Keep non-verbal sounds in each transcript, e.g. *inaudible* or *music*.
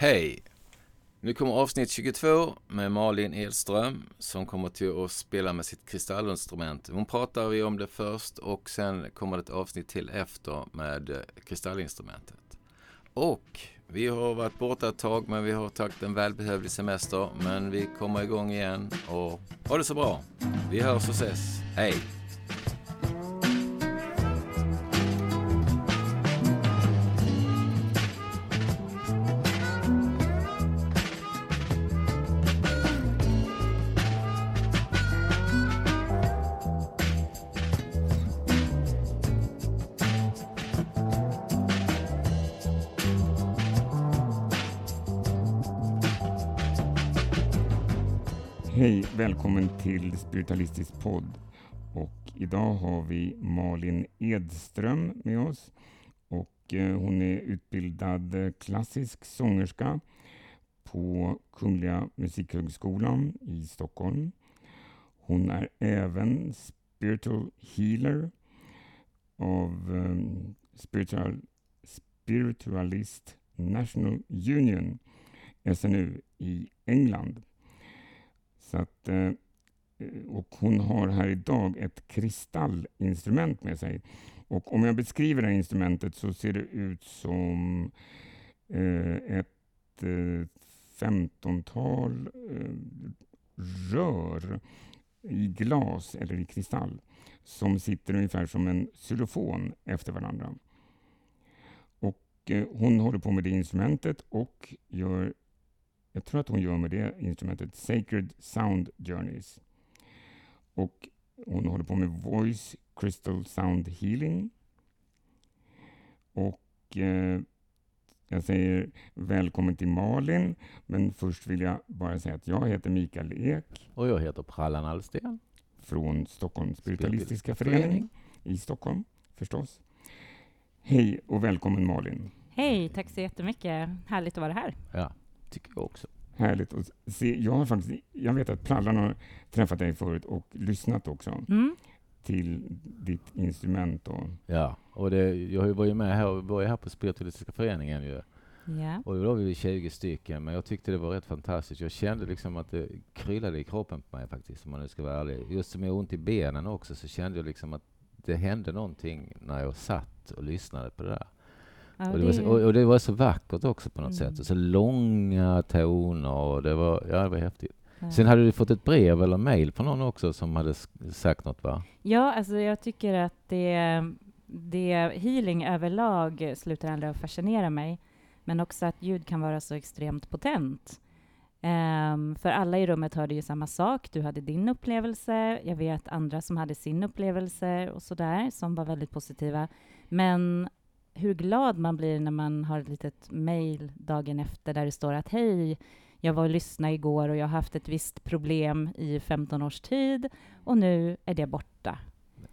Hej! Nu kommer avsnitt 22 med Malin Edström som kommer till att spela med sitt kristallinstrument. Hon pratar vi om det först och sen kommer det ett avsnitt till efter med eh, kristallinstrumentet. Och vi har varit borta ett tag men vi har tagit en välbehövlig semester men vi kommer igång igen och ha det så bra. Vi hörs och ses. Hej! Välkommen till Spiritualistisk podd. Och idag har vi Malin Edström med oss. Och eh, hon är utbildad klassisk sångerska på Kungliga Musikhögskolan i Stockholm. Hon är även spiritual healer av eh, spiritual, Spiritualist National Union, SNU, i England. Så att, eh, och hon har här idag ett kristallinstrument med sig. Och om jag beskriver det här instrumentet så ser det ut som eh, ett eh, femtontal rör i glas eller i kristall som sitter ungefär som en xylofon efter varandra. Och hon håller på med det instrumentet och gör jag tror att hon gör med det instrumentet Sacred Sound Journeys. Och hon håller på med Voice Crystal Sound Healing. Och eh, jag säger välkommen till Malin, men först vill jag bara säga att jag heter Mikael Ek. Och jag heter Prallan Allsten. Från Stockholms spiritualistiska förening i Stockholm, förstås. Hej och välkommen Malin. Hej, tack så jättemycket. Härligt att vara här. Ja tycker jag också. Härligt att se. Jag, har faktiskt, jag vet att Prallan har träffat dig förut och lyssnat också mm. till ditt instrument. Och... Ja, och det, jag var ju med här, var här på Spiritualistiska föreningen ju. Ja. Och då var vi 20 stycken, men jag tyckte det var rätt fantastiskt. Jag kände liksom att det kryllade i kroppen på mig faktiskt, om man nu ska vara ärlig. Just som jag har ont i benen också, så kände jag liksom att det hände någonting när jag satt och lyssnade på det där. Ja, och, det var så, och, det var så vackert också på något mm. sätt. så långa toner och det var, ja, det var häftigt. Ja. Sen hade du fått ett brev eller mail från någon också som hade sagt något va? Ja, alltså jag tycker att det, det healing överlag slutar aldrig att fascinera mig. Men också att ljud kan vara så extremt potent. Um, för alla i rummet hörde ju samma sak. Du hade din upplevelse. Jag vet andra som hade sin upplevelse och sådär, som var väldigt positiva. Men hur glad man blir när man har ett litet mejl dagen efter där det står att hej, jag var och lyssnade igår och jag har haft ett visst problem i 15 års tid och nu är det borta.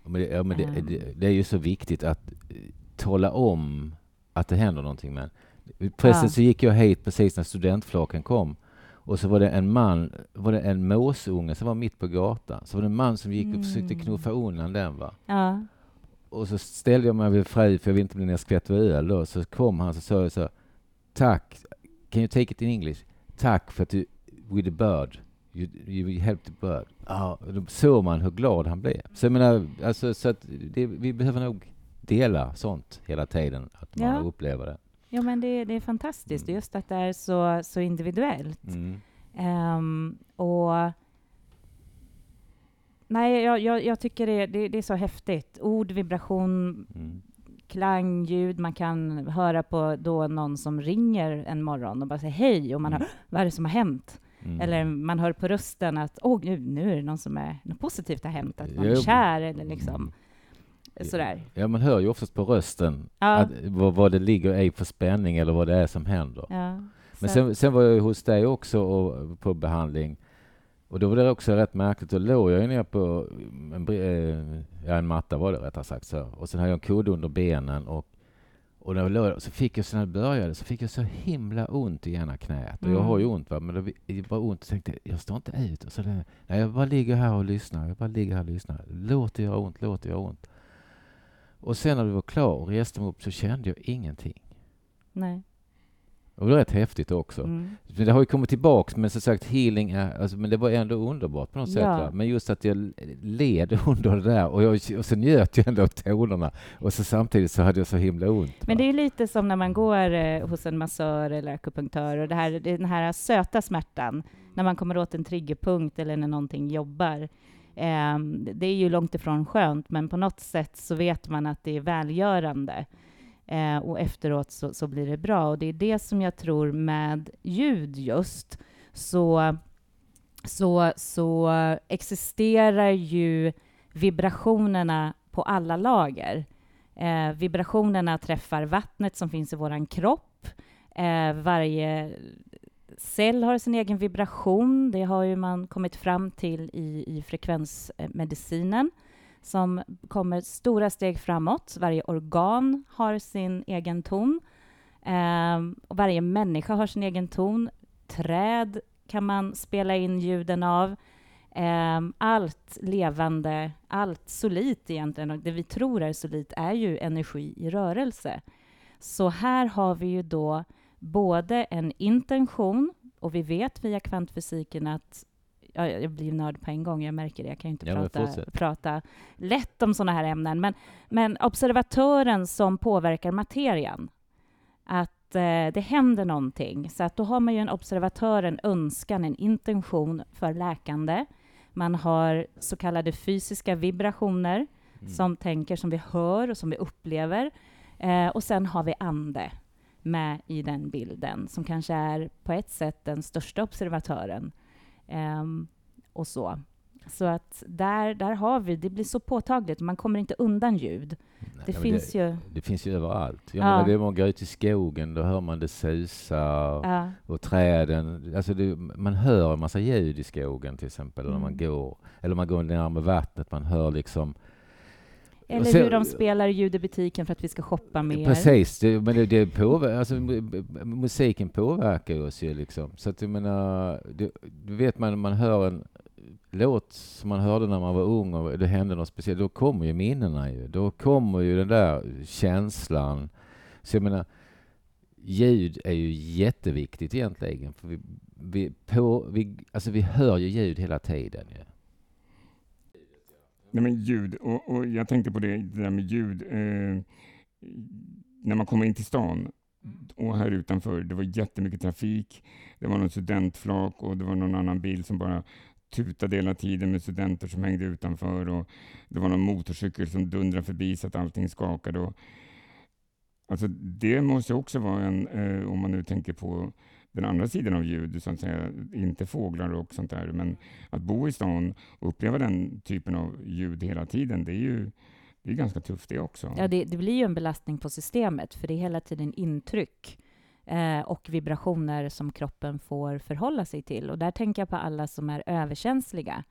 Men det, ja, men det, ehm. det, det är ju så viktigt att eh, tala om att det händer någonting. Men Plötsligt ja. så gick jag hit precis när studentflaken kom och så var det en man, var det en måsunge som var mitt på gatan. Så var det en man som gick och försökte mm. knuffa undan den. Va? Ja och så ställde jag mig vid fri för jag ville inte bli nedskvätt med öl då. Så kom han och sa jag så Tack, can you take it in English? Tack för att du, with the bird. You, you helped the bird. Ja, då såg man hur glad han blev. Så jag menar, alltså, så att det, vi behöver nog dela sånt hela tiden, att man ja. upplever det. Ja, men det, det är fantastiskt, mm. just att det är så, så individuellt. Mm. Um, och Nej, jag, jag, jag tycker det, det, det, är så häftigt. Ord, vibration, mm. klang, ljud. Man kan höra på då någon som ringer en morgon och bara säger hej, och man mm. hör vad är det som har hänt? Mm. Eller man hör på rösten att åh, nu, nu är det någon som är, något positivt har hänt, att man är kär eller liksom mm. sådär. Ja, man hör ju oftast på rösten ja. att, vad, vad det ligger i för spänning eller vad det är som händer. Ja, Men sen, sen var jag hos dig också och, på behandling och då var det också rätt märkligt. Då låg jag ner på en, eh, ja, en matta var det rättare sagt. Så. Och sen hade jag en kudde under benen. Och, och när jag låg, så fick jag, så när det började, så fick jag så himla ont i ena knät. Och jag har ju mm. ont, va? men det var ont. Och tänkte jag står inte ut. Och så det, nej, jag bara ligger här och lyssnar. Jag bara ligger här och lyssnar. Låter jag ont, låter jag ont. Och sen när du var klar och reste mig upp så kände jag ingenting. Nej. Och det är rätt häftigt också. Mm. Det har ju kommit tillbaks, men som sagt healing är, alltså, men det var ändå underbart på något sätt. Ja. Men just att jag led *laughs* under det där och, jag, och så njöt jag ändå av tonerna och så samtidigt så hade jag så himla ont. Men va? det är lite som när man går eh, hos en massör eller akupunktör och det här, den här söta smärtan när man kommer åt en triggerpunkt eller när någonting jobbar. Ehm, det är ju långt ifrån skönt, men på något sätt så vet man att det är välgörande. Eh, och efteråt så, så blir det bra. Och det är det som jag tror med ljud just, så, så, så existerar ju vibrationerna på alla lager. Eh, vibrationerna träffar vattnet som finns i vår kropp. Eh, varje cell har sin egen vibration. Det har ju man kommit fram till i, i frekvensmedicinen som kommer stora steg framåt. Varje organ har sin egen ton. Eh, och varje människa har sin egen ton. Träd kan man spela in ljuden av. Eh, allt levande, allt solit egentligen, och det vi tror är solit, är ju energi i rörelse. Så här har vi ju då både en intention, och vi vet via kvantfysiken att Ja, jag blir nörd på en gång, jag märker det. Jag kan ju inte Ja, prata, prata lätt om sådana här ämnen. Men, men observatören som påverkar materian, att eh, det händer någonting. Så att då har man ju en observatör, en önskan, en intention för läkande. Man har så kallade fysiska vibrationer Mm. som tänker, som vi hör och som vi upplever. Eh, och sen har vi ande med i den bilden, som kanske är på ett sätt den största observatören. Ehm, och så. Så att där, där har vi, det blir så påtagligt, man kommer inte undan ljud. Nej, Det finns det, ju... det finns ju överallt. Jag Ja. menar, det man går ut i skogen, då hör man det susa Ja, och träden. Alltså det, man hör en massa ljud i skogen till exempel, eller när man Mm. går. Eller man går närmare vattnet, man hör liksom eller så- hur de spelar ljud i butiken för att vi ska shoppa mer. Precis, det, men det, det påver- alltså, mu- musiken påverkar oss ju liksom. Så att jag menar, det, du vet man, man hör en låt som man hörde när man var ung och det hände något speciellt, då kommer ju minnena ju. Då kommer ju den där känslan. Så jag menar, ljud är ju jätteviktigt egentligen. För vi, vi, på, vi, alltså vi hör ju ljud hela tiden ju. Nej, men ljud, och, och jag tänkte på det, det där med ljud. Eh, när man kommer in till stan och här utanför, det var jättemycket trafik. Det var någon studentflak och det var någon annan bil som bara tutade hela tiden med studenter som hängde utanför och det var någon motorcykel som dundrade förbi så att allting skakade. Och, alltså det måste också vara en, eh, om man nu tänker på den andra sidan av ljud, så att säga, inte fåglar och sånt där, men att bo i stan och uppleva den typen av ljud hela tiden, det är ju det är ganska tufft det också. Ja, det, det blir ju en belastning på systemet, för det är hela tiden intryck eh, och vibrationer som kroppen får förhålla sig till. Och där tänker jag på alla som är överkänsliga.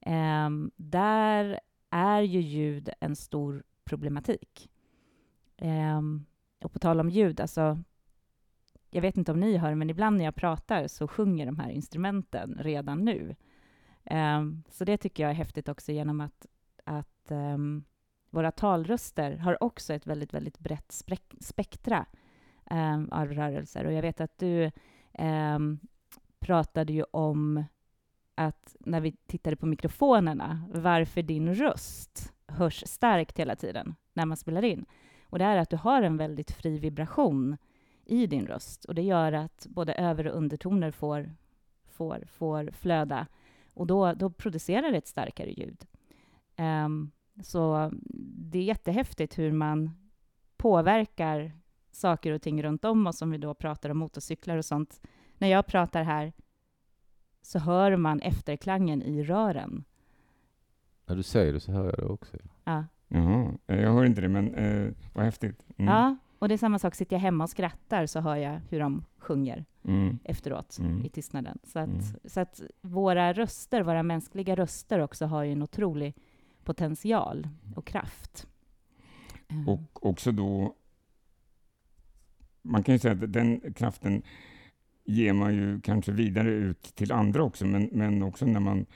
Eh, där är ju ljud en stor problematik. Eh, och på tal om ljud, alltså, jag vet inte om ni hör, men ibland när jag pratar så sjunger de här instrumenten redan nu. Um, så det tycker jag är häftigt också genom att, att um, våra talröster har också ett väldigt, väldigt brett spek- spektra um, av rörelser. Och jag vet att du pratade ju om att när vi tittade på mikrofonerna, varför din röst hörs starkt hela tiden när man spelar in. Och det är att du har en väldigt fri vibration i din röst. Och det gör att både över och undertoner får, får, får flöda. Och då, då producerar det ett starkare ljud. Ehm, så det är jättehäftigt hur man påverkar saker och ting runt om oss, om vi då pratar om motorcyklar och sånt. När jag pratar här så hör man efterklangen i rören. När du säger det så hör jag det också. Ja. Jaha, jag hör inte det, men eh, vad häftigt. Mm. ja, och det är samma sak, sitter jag hemma och skrattar så hör jag hur de sjunger Mm. efteråt Mm. i tystnaden. Så att, Mm. så att våra röster, våra mänskliga röster också har ju en otrolig potential och kraft. Eh, Och också då, man kan ju säga att den kraften ger man ju kanske vidare ut till andra också, men, men också när man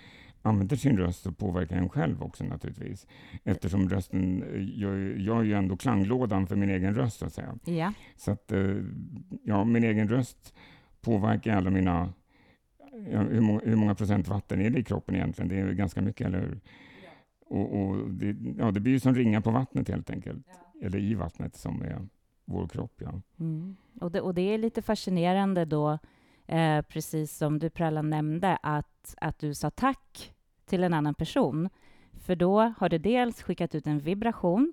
använder sin röst så påverkar en själv också naturligtvis. Eftersom rösten, jag, jag är ju ändå klanglådan för min egen röst så att säga. Ja. Så att, eh, ja, min egen röst påverkar alla mina, ja, hur, många, hur många procent vatten är det i kroppen egentligen? Det är ganska mycket, eller hur? Och, och det, ja, det blir ju som ringar på vattnet helt enkelt, eller i vattnet som är vår kropp. Ja. Mm. Och, det, och det är lite fascinerande då, eh, precis som du Prallan nämnde, att, att du sa tack till en annan person. För då har du dels skickat ut en vibration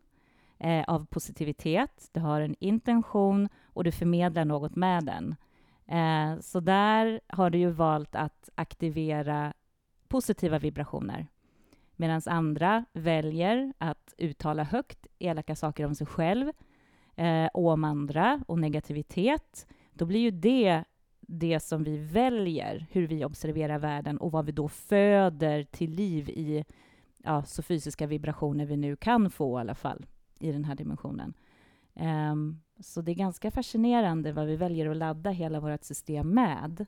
eh, av positivitet, du har en intention och du förmedlar något med den. Eh, så där har du ju valt att aktivera positiva vibrationer. Medan andra väljer att uttala högt elaka saker om sig själv eh, och om andra och negativitet. Då blir ju det det som vi väljer, hur vi observerar världen och vad vi då föder till liv i ja, så fysiska vibrationer vi nu kan få i alla fall i den här dimensionen. Um, så det är ganska fascinerande vad vi väljer att ladda hela vårt system med.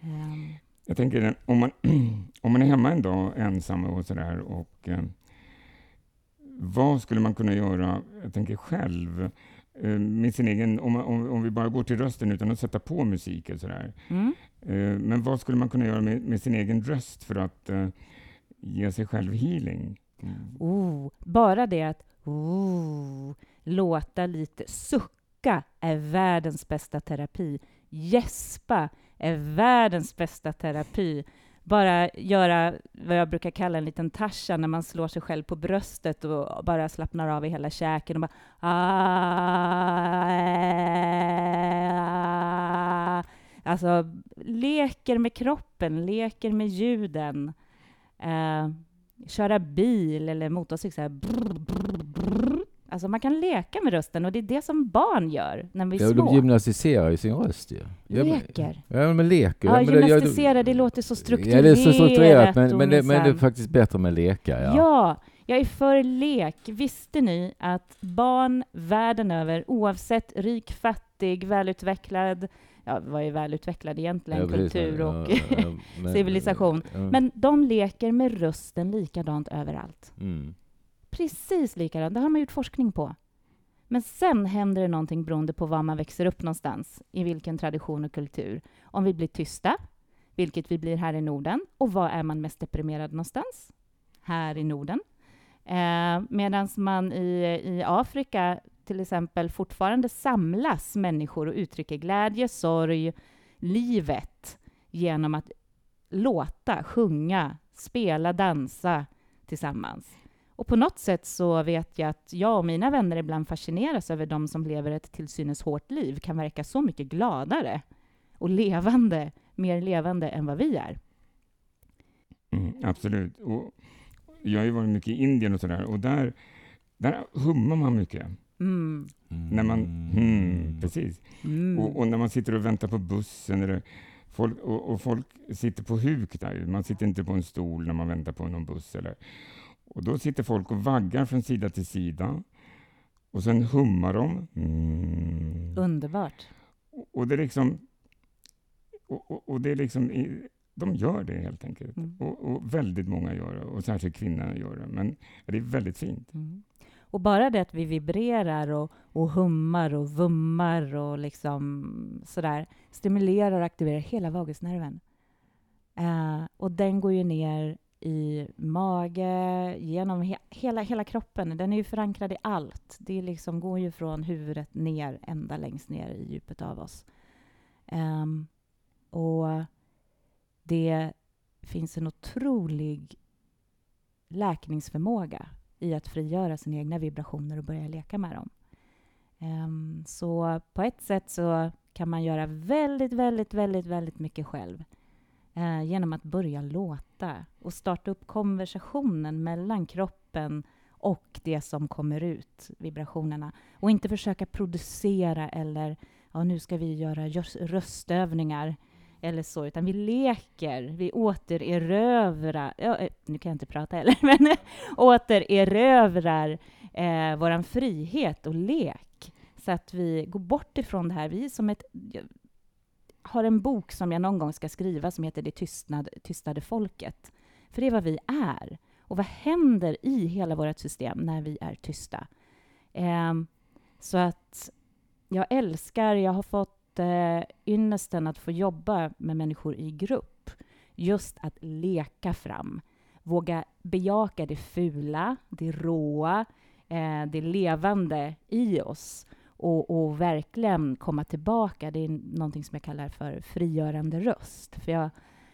Um. Jag tänker, om man, *clears throat* om man är hemma en dag ensam och sådär, och eh, vad skulle man kunna göra, jag tänker själv, eh, med sin egen, om, om, om, vi bara går till rösten utan att sätta på musik och sådär. Mm. Eh, men vad skulle man kunna göra med, med sin egen röst för att eh, ge sig själv healing? Mm. Oh, bara det att oh, låta lite sucka är världens bästa terapi. Gäspa är världens bästa terapi. Bara göra vad jag brukar kalla en liten tasha när man slår sig själv på bröstet och bara slappnar av i hela käken och bara ah, Alltså, leker med kroppen, leker med ljuden. Eh, köra bil eller motorcykel så här, brr, brr, brr, Alltså man kan leka med rösten och det är det som barn gör när vi är ja, små. De gymnastiserar ju sin röst ju. Ja. Leker. Ja, men leker. Ja, ja gymnastisera, det låter så strukturerat. Ja, det är så strukturerat, men, men, det, men det är faktiskt bättre med leka. Ja. ja, jag är för lek. Visste ni att barn världen över, oavsett rik, fattig, välutvecklad, ja, vad är välutvecklad egentligen, ja, kultur och *laughs* men, civilisation, men de leker med rösten likadant överallt. Mm precis likadant. Det har man gjort forskning på. Men sen händer det någonting beroende på var man växer upp någonstans, i vilken tradition och kultur. Om vi blir tysta, vilket vi blir här i Norden, och var är man mest deprimerad någonstans? Här i Norden. Eh, Medan man i, i Afrika till exempel fortfarande samlas människor och uttrycker glädje, sorg, livet genom att låta, sjunga, spela, dansa tillsammans. Och på något sätt så vet jag att jag och mina vänner ibland fascineras över de som lever ett till synes hårt liv, kan verka så mycket gladare och levande, mer levande än vad vi är. Mm, absolut. Och jag har ju varit mycket i Indien och sådär, och där, där hummar man mycket. Mm. När man, mm, precis. Mm. Och, och, när man sitter och väntar på bussen, eller folk, och, och, folk sitter på huk där. Man sitter inte på en stol när man väntar på någon buss. Eller, och då sitter folk och vaggar från sida till sida. Och sen hummar de. Mm. Underbart. Och, och, det är liksom... Och, och, och, det är liksom... De gör det helt enkelt. Mm. Och, väldigt många gör det, och särskilt kvinnor gör det. Men det är väldigt fint. Mm. Och bara det att vi vibrerar och, och hummar och vummar och liksom sådär stimulerar och aktiverar hela vagusnerven. Uh, och den går ju ner i mage, genom he hela, hela kroppen. Den är ju förankrad i allt. Det liksom går ju från huvudet ner, ända längst ner i djupet av oss. Um, och det finns en otrolig läkningsförmåga i att frigöra sina egna vibrationer och börja leka med dem. Um, så på ett sätt så kan man göra väldigt, väldigt, väldigt, väldigt mycket själv eh, genom att börja låta och starta upp konversationen mellan kroppen och det som kommer ut, vibrationerna. Och inte försöka producera eller ja, nu ska vi göra röstövningar eller så, utan vi leker, vi återerövrar, ja, eh, nu kan jag inte prata heller, *laughs* men återerövrar eh, vår frihet och lek så att vi går bort ifrån det här. Vi är som ett, har en bok som jag någon gång ska skriva som heter Det tystnad, tystade folket. För det är vad vi är. Och vad händer i hela vårt system när vi är tysta? Eh, så att jag älskar, jag har fått eh, ynnesten att få jobba med människor i grupp. Just att leka fram. Våga bejaka det fula, det råa, eh, det levande i oss och, och, verkligen komma tillbaka. Det är någonting som jag kallar för frigörande röst. För jag,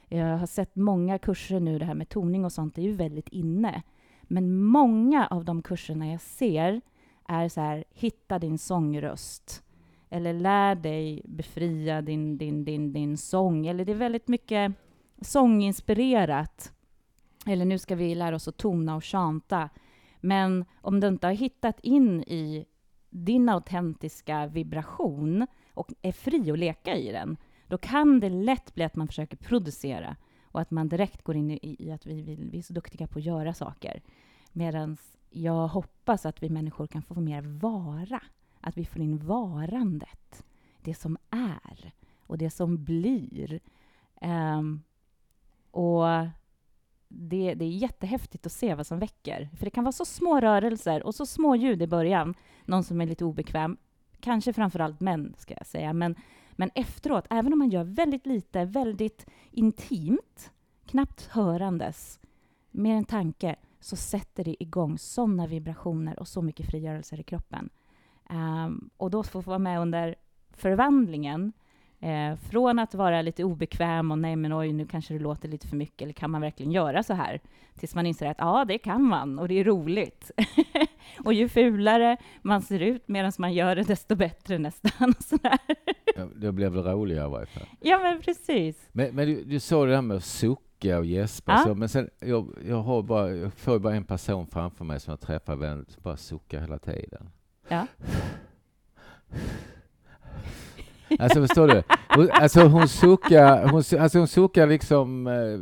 jag har sett många kurser nu, det här med toning och sånt, det är ju väldigt inne. Men många av de kurserna jag ser är så här, hitta din sångröst. Eller lär dig befria din, din, din, din sång. Eller det är väldigt mycket sånginspirerat. Eller nu ska vi lära oss att tona och chanta. Men om du inte har hittat in i din autentiska vibration och är fri att leka i den, då kan det lätt bli att man försöker producera och att man direkt går in i, i att vi, vill, vi är så duktiga på att göra saker. Medan jag hoppas att vi människor kan få mer vara. Att vi får in varandet. Det som är och det som blir. Um, och det, det, är jättehäftigt att se vad som väcker. För det kan vara så små rörelser och så små ljud i början. Någon som är lite obekväm. Kanske framför allt män, ska jag säga. Men, men efteråt, även om man gör väldigt lite, väldigt intimt, knappt hörandes, med en tanke, så sätter det igång sådana vibrationer och så mycket frigörelser i kroppen. Um, och då får få vara med under förvandlingen Eh, från att vara lite obekväm och nej men oj, nu kanske det låter lite för mycket, eller kan man verkligen göra så här? Tills man inser att ja, det kan man och det är roligt. *laughs* och ju fulare man ser ut medan man gör det, desto bättre nästan. ja, det blev väl roligare i varje fall. Ja, men precis. Men, men du, du sa det där med att sucka och gäspa, ja. så, men sen, jag, jag, har bara, jag får bara en person framför mig som jag träffar som bara suckar hela tiden. Ja. *sighs* *laughs* Alltså förstår du? Hon, alltså hon suckar, hon, alltså hon suckar liksom eh,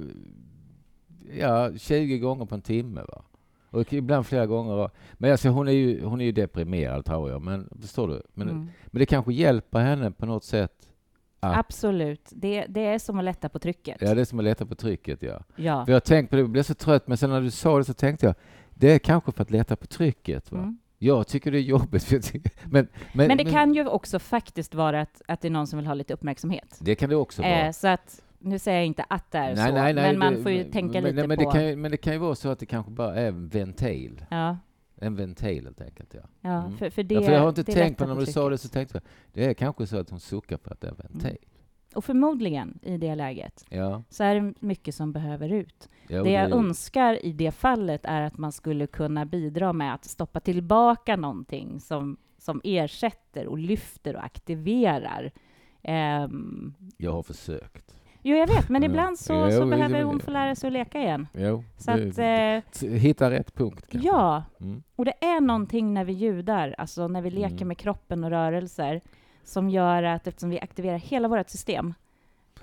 ja, 20 gånger på en timme. Va? Och ibland flera gånger. Men alltså hon är ju, hon är ju deprimerad tror jag. Men förstår du? Men, mm. men det kanske hjälper henne på något sätt. Att... Absolut. Det, det är som att lätta på trycket. Ja, det är som att lätta på trycket, ja. ja. För jag tänkte på det, jag blev så trött, men sen när du sa det så tänkte jag, det är kanske för att lätta på trycket. Va? Mm. Jag tycker det är jobbigt. *laughs* men, men, men det men, kan ju också faktiskt vara att, att det är någon som vill ha lite uppmärksamhet. Det kan det också vara. Eh, så att, nu säger jag inte att det är nej, så, nej, nej, men man det, får ju tänka lite men på... Det kan, men det kan ju vara så att det kanske bara är en ventil. Ja. En ventil helt enkelt, ja. Ja, mm. för, för, det, ja, för jag har inte tänkt på när du sa det så tänkte jag, det är kanske så att hon suckar för att det är en ventil. Mm. Och förmodligen i det läget ja. så är det mycket som behöver ut. Jo, det jag det... önskar i det fallet är att man skulle kunna bidra med att stoppa tillbaka någonting som, som ersätter och lyfter och aktiverar. Um... jag har försökt. Jo, jag vet, men ibland så, jo, så behöver hon få lära sig att leka igen. Jo, så att, eh, hitta rätt punkt. Kanske. Ja, mm. och det är någonting när vi ljudar, alltså när vi leker mm. med kroppen och rörelser, som gör att eftersom vi aktiverar hela vårt system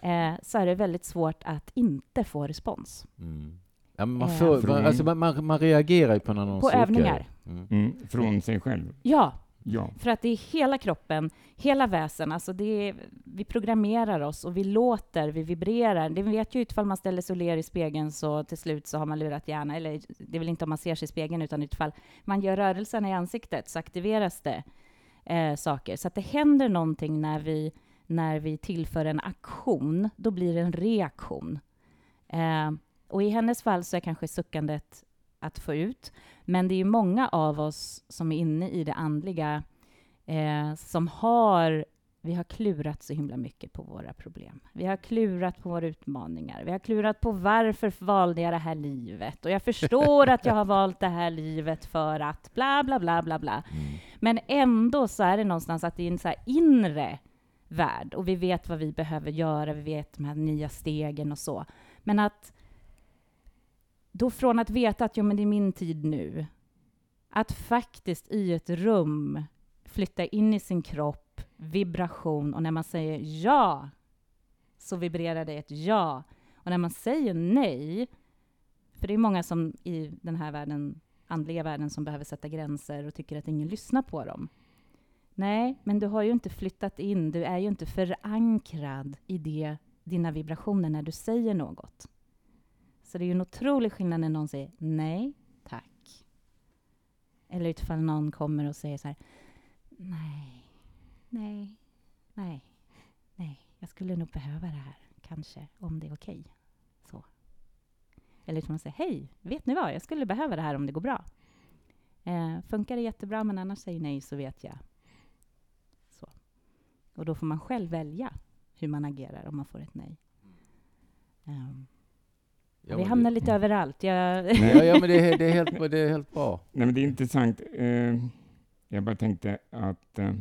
eh, så är det väldigt svårt att inte få respons. Mm. Ja, man, får, eh, från, alltså man, man, man, reagerar ju på när någon På suckar. övningar. Mm. Mm, från sig själv? Ja. ja. För att det är hela kroppen, hela väsen. Alltså det är, vi programmerar oss och vi låter, vi vibrerar. Det vet ju ifall man ställer sig och ler i spegeln så till slut så har man lurat hjärnan. Eller det är väl inte om man ser sig i spegeln, utan ifall man gör rörelserna i ansiktet så aktiveras det eh, saker. Så att det händer någonting när vi, när vi tillför en aktion, då blir det en reaktion. Eh, och i hennes fall så är kanske suckandet att få ut, men det är ju många av oss som är inne i det andliga eh, som har vi har klurat så himla mycket på våra problem. Vi har klurat på våra utmaningar. Vi har klurat på varför valde jag det här livet? Och jag förstår att jag har *laughs* valt det här livet för att bla, bla, bla, bla, bla. Mm. Men ändå så är det någonstans att det är en så inre värld och vi vet vad vi behöver göra. Vi vet de här nya stegen och så. Men att då från att veta att jo, men det är min tid nu, att faktiskt i ett rum flytta in i sin kropp vibration och när man säger ja så vibrerar det ett ja. Och när man säger nej, för det är många som i den här världen, andliga världen som behöver sätta gränser och tycker att ingen lyssnar på dem. Nej, men du har ju inte flyttat in, du är ju inte förankrad i det, dina vibrationer när du säger något. Så det är ju en otrolig skillnad när någon säger nej, tack. Eller utifall någon kommer och säger så här, nej, nej, nej, nej, jag skulle nog behöva det här, kanske, om det är okej. Så. Eller utifall man säger, hej, vet ni vad, jag skulle behöva det här om det går bra. Eh, funkar det jättebra, men annars säger nej, så vet jag. Så. Och då får man själv välja hur man agerar om man får ett nej. Um, Ja, vi hamnar det, lite överallt. Jag, *laughs* ja, ja, men det är, det, är helt, det är helt bra. Nej, men det är intressant. Eh, jag bara tänkte att eh,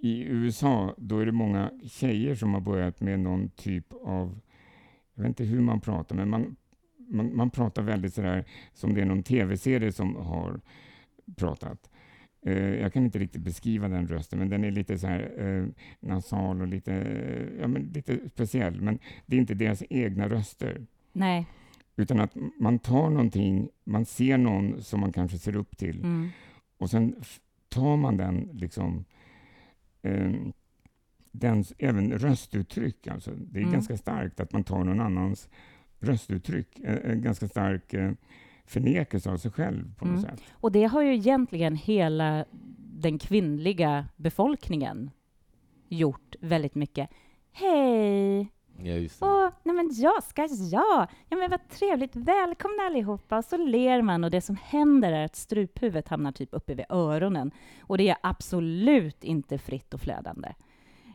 i USA, då är det många tjejer som har börjat med någon typ av, jag vet inte hur man pratar, men man, man, man pratar väldigt sådär som det är någon tv-serie som har pratat. Eh, jag kan inte riktigt beskriva den rösten, men den är lite så här eh, nasal och lite, ja, men lite speciell. Men det är inte deras egna röster. nej. Utan att man tar någonting, man ser någon som man kanske ser upp till Mm. och sen tar man den, liksom, eh, dens, även röstuttryck. Alltså. Det är Mm. ganska starkt att man tar någon annans röstuttryck. Eh, En ganska stark eh, förnekelse av sig själv på något Mm. sätt. Och det har ju egentligen hela den kvinnliga befolkningen gjort väldigt mycket. Hej! Ja, just det. Åh, nej men jag ska jag! Ja men vad trevligt, välkomna allihopa! Och så ler man och det som händer är att struphuvudet hamnar typ uppe vid öronen. Och det är absolut inte fritt och flödande.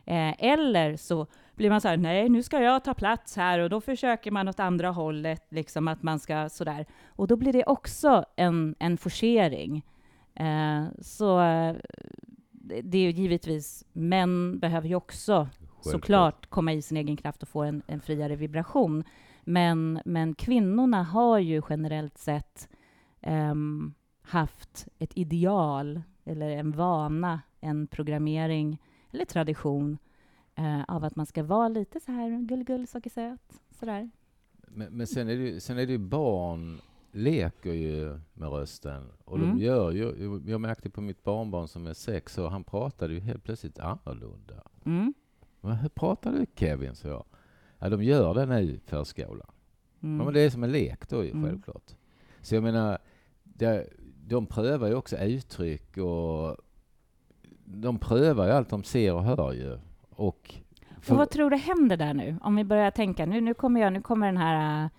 Eh, eller så blir man så här, nej nu ska jag ta plats här och då försöker man åt andra hållet, liksom att man ska sådär. Och då blir det också en, en forcering. Eh, så eh, det är ju givetvis, män behöver ju också såklart komma i sin egen kraft och få en, en friare vibration. Men, men kvinnorna har ju generellt sett ehm, haft ett ideal eller en vana, en programmering eller tradition eh, av att man ska vara lite så här gull-gull, sockersöt, sådär. Men, men sen är det sen är det ju barn leker ju med rösten. Och Mm. de gör ju, jag märkte på mitt barnbarn som är sex år, han pratade ju helt plötsligt annorlunda. Mm. Hur pratar du Kevin? Så jag. Ja, de gör det nu i förskolan. Mm. Ja, men det är som en lek då ju, Mm. självklart. Så jag menar, det, de prövar ju också uttryck och de prövar ju allt de ser och hör ju. Och Och vad tror du händer där nu? Om vi börjar tänka, nu, nu kommer jag, nu kommer den här eh,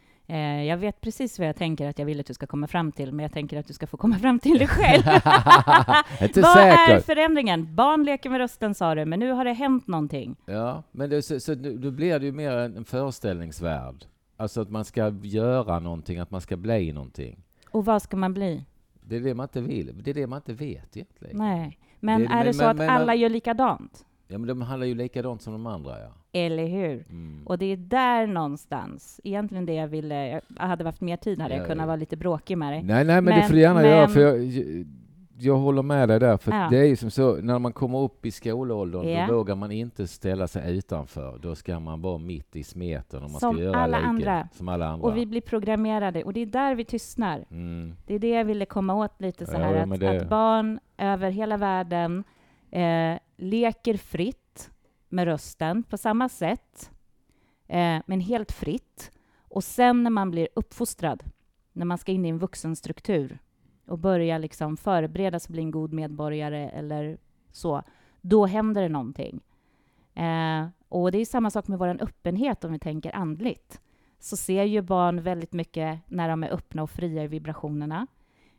jag vet precis vad jag tänker att jag vill att du ska komma fram till, men jag tänker att du ska få komma fram till det själv. *laughs* Inte *laughs* vad är säkert. förändringen? Barn leker med rösten sa du, men nu har det hänt någonting. Ja, men det, så, så nu- då blir det ju mer en, en föreställningsvärld. Alltså att man ska göra någonting, att man ska bli någonting. Och vad ska man bli? Det är det man inte vill. Det är det man inte vet egentligen. Nej. Men Det- är det men- så men- att men- alla gör likadant? Ja, men de handlar ju likadant som de andra, ja. Eller hur? Mm. Och det är där någonstans, egentligen det jag ville, jag hade haft mer tid hade jag Ja, kunnat ja. vara lite bråkig med dig. Nej, nej, men, det Men- får du gärna men- göra, för jag, jag, jag håller med dig där. För Ja. det är ju som så, när man kommer upp i skolåldern, Ja. då vågar man inte ställa sig utanför. Då ska man vara mitt i smeten och man Som ska göra alla lika, andra. Som alla andra. Och vi blir programmerade, och det är där vi tystnar. mm. Det är det jag ville komma åt lite så här, ja, att, det- att barn över hela världen eh, leker fritt med rösten på samma sätt, eh, men helt fritt. Och sen när man blir uppfostrad, när man ska in i en vuxenstruktur och börja liksom förbereda sig att bli en god medborgare eller så, då händer det någonting. Eh, och det är samma sak med vår öppenhet om vi tänker andligt. Så ser ju barn väldigt mycket när de är öppna och fria i vibrationerna.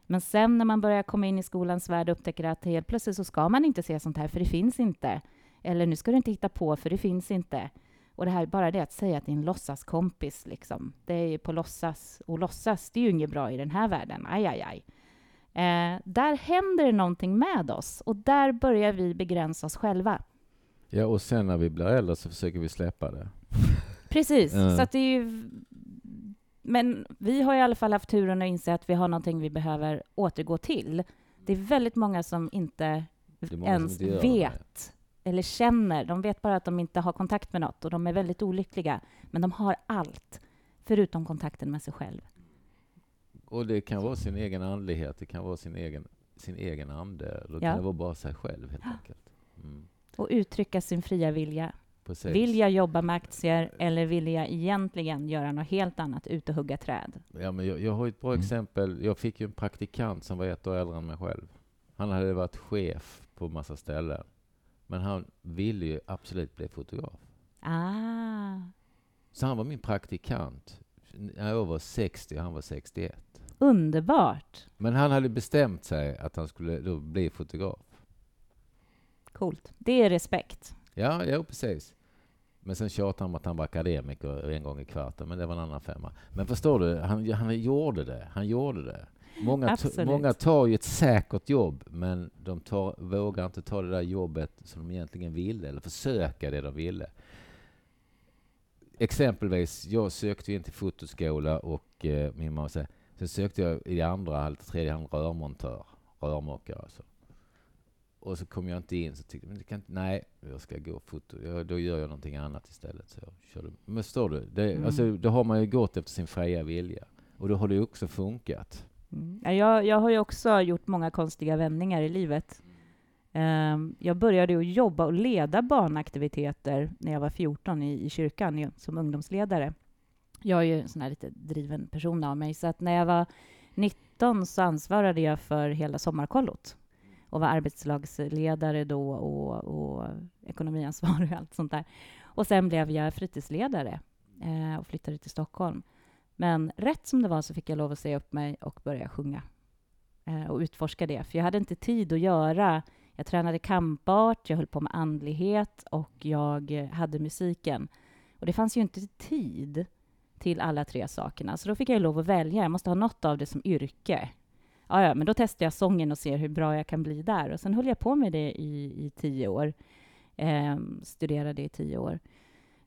Men sen när man börjar komma in i skolans värld och upptäcker att helt plötsligt så ska man inte se sånt här, för det finns inte. Eller nu ska du inte hitta på, för det finns inte. Och det här, bara det att säga att det är en låtsaskompis, liksom. Det är ju på låtsas. Och låtsas, det är ju inget bra i den här världen. Aj, aj, aj. Eh, där händer det någonting med oss och där börjar vi begränsa oss själva. Ja, och sen när vi blir äldre så försöker vi släppa det. Precis, *laughs* Ja. så att det är ju... Men vi har i alla fall haft turen att inse att vi har någonting vi behöver återgå till. Det är väldigt många som inte många som ens inte gör det. vet eller känner. De vet bara att de inte har kontakt med något och de är väldigt olyckliga. Men de har allt, förutom kontakten med sig själv. Och det kan vara sin egen andlighet, det kan vara sin egen, sin egen ande, det Ja. kan vara bara sig själv helt enkelt. Mm. Och uttrycka sin fria vilja. Precis. Vill jag jobba med aktier eller vill jag egentligen göra något helt annat, ut och hugga träd? Ja, men jag, jag har ett bra Mm. exempel. Jag fick ju en praktikant som var ett år äldre än mig själv. Han hade varit chef på massa ställen. Men han ville ju absolut bli fotograf. Ah, Så han var min praktikant. när Jag var 60 och han var 61. underbart! Men han hade bestämt sig att han skulle då bli fotograf. Coolt. Det är respekt. Ja, ja precis. Men sen tjatade han om att han var akademiker en gång i kvarten, men det var en annan femma. Men förstår du, han, han gjorde det. Han gjorde det. Många, många tar ju ett säkert jobb, men de tar, vågar inte ta det där jobbet som de egentligen ville, eller försöka det de ville. Exempelvis, jag sökte in till fotoskola och eh, min mamma sa, sen sökte jag i andra, eller tredje hand rörmontör, rörmokare alltså. Och så kom jag inte in, så tyckte jag, kan inte, nej, jag ska gå foto, ja, då gör jag någonting annat istället. Så jag körde. Men förstår du, det, Mm. alltså, då har man ju gått efter sin fria vilja. Och då har det ju också funkat. Mm. Ja, Jag, jag har ju också gjort många konstiga vändningar i livet. Ehm, jag började ju jobba och leda barnaktiviteter när jag var 14 i, i kyrkan som ungdomsledare. Jag är ju en sån här lite driven person av mig, så att när jag var 19 så ansvarade jag för hela sommarkollot och var arbetslagsledare då och, och ekonomiansvarig och allt sånt där. Och sen blev jag fritidsledare eh, och flyttade till Stockholm. Men rätt som det var så fick jag lov att säga upp mig och börja sjunga eh, och utforska det. För jag hade inte tid att göra... Jag tränade kampart, jag höll på med andlighet och jag hade musiken. Och det fanns ju inte tid till alla tre sakerna, så då fick jag lov att välja. Jag måste ha något av det som yrke. Ja, ja, men då testar jag sången och ser hur bra jag kan bli där. Och sen höll jag på med det i, i tio år. Eh, studerade i tio år.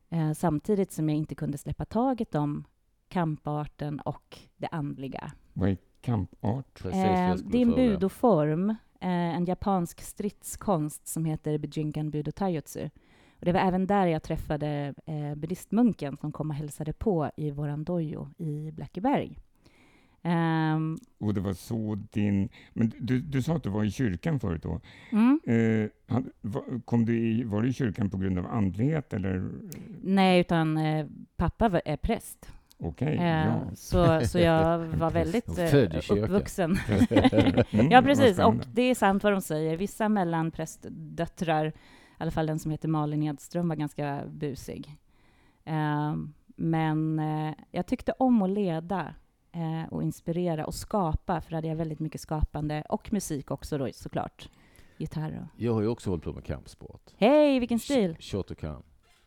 Eh, samtidigt som jag inte kunde släppa taget om kamparten och det andliga. Vad är kampart? Precis Eh, det är en budoform, eh, en japansk stridskonst som heter Bujinkan Budo Taijutsu. Och det var även där jag träffade eh, buddhistmunken som kom och hälsade på i våran dojo i Blackeberg. Ehm, Och det var så din... Men du, du sa att du var i kyrkan förut då. mm. Va- kom du i, var du i kyrkan på grund av andlighet eller? Nej, utan eh, pappa var, är präst. Okej, Eh, ja. så, så jag *laughs* var väldigt uppvuxen. Mm, *laughs* Ja, precis. Och det är sant vad de säger. Vissa mellanprästdöttrar, i alla fall den som heter Malin Edström, var ganska busig. Ehm, men jag tyckte om att leda eh, och inspirera och skapa, för då hade jag väldigt mycket skapande och musik också då såklart. Gitarr och... Jag har ju också hållit på med kampsport. Hej, vilken stil! Shotokan.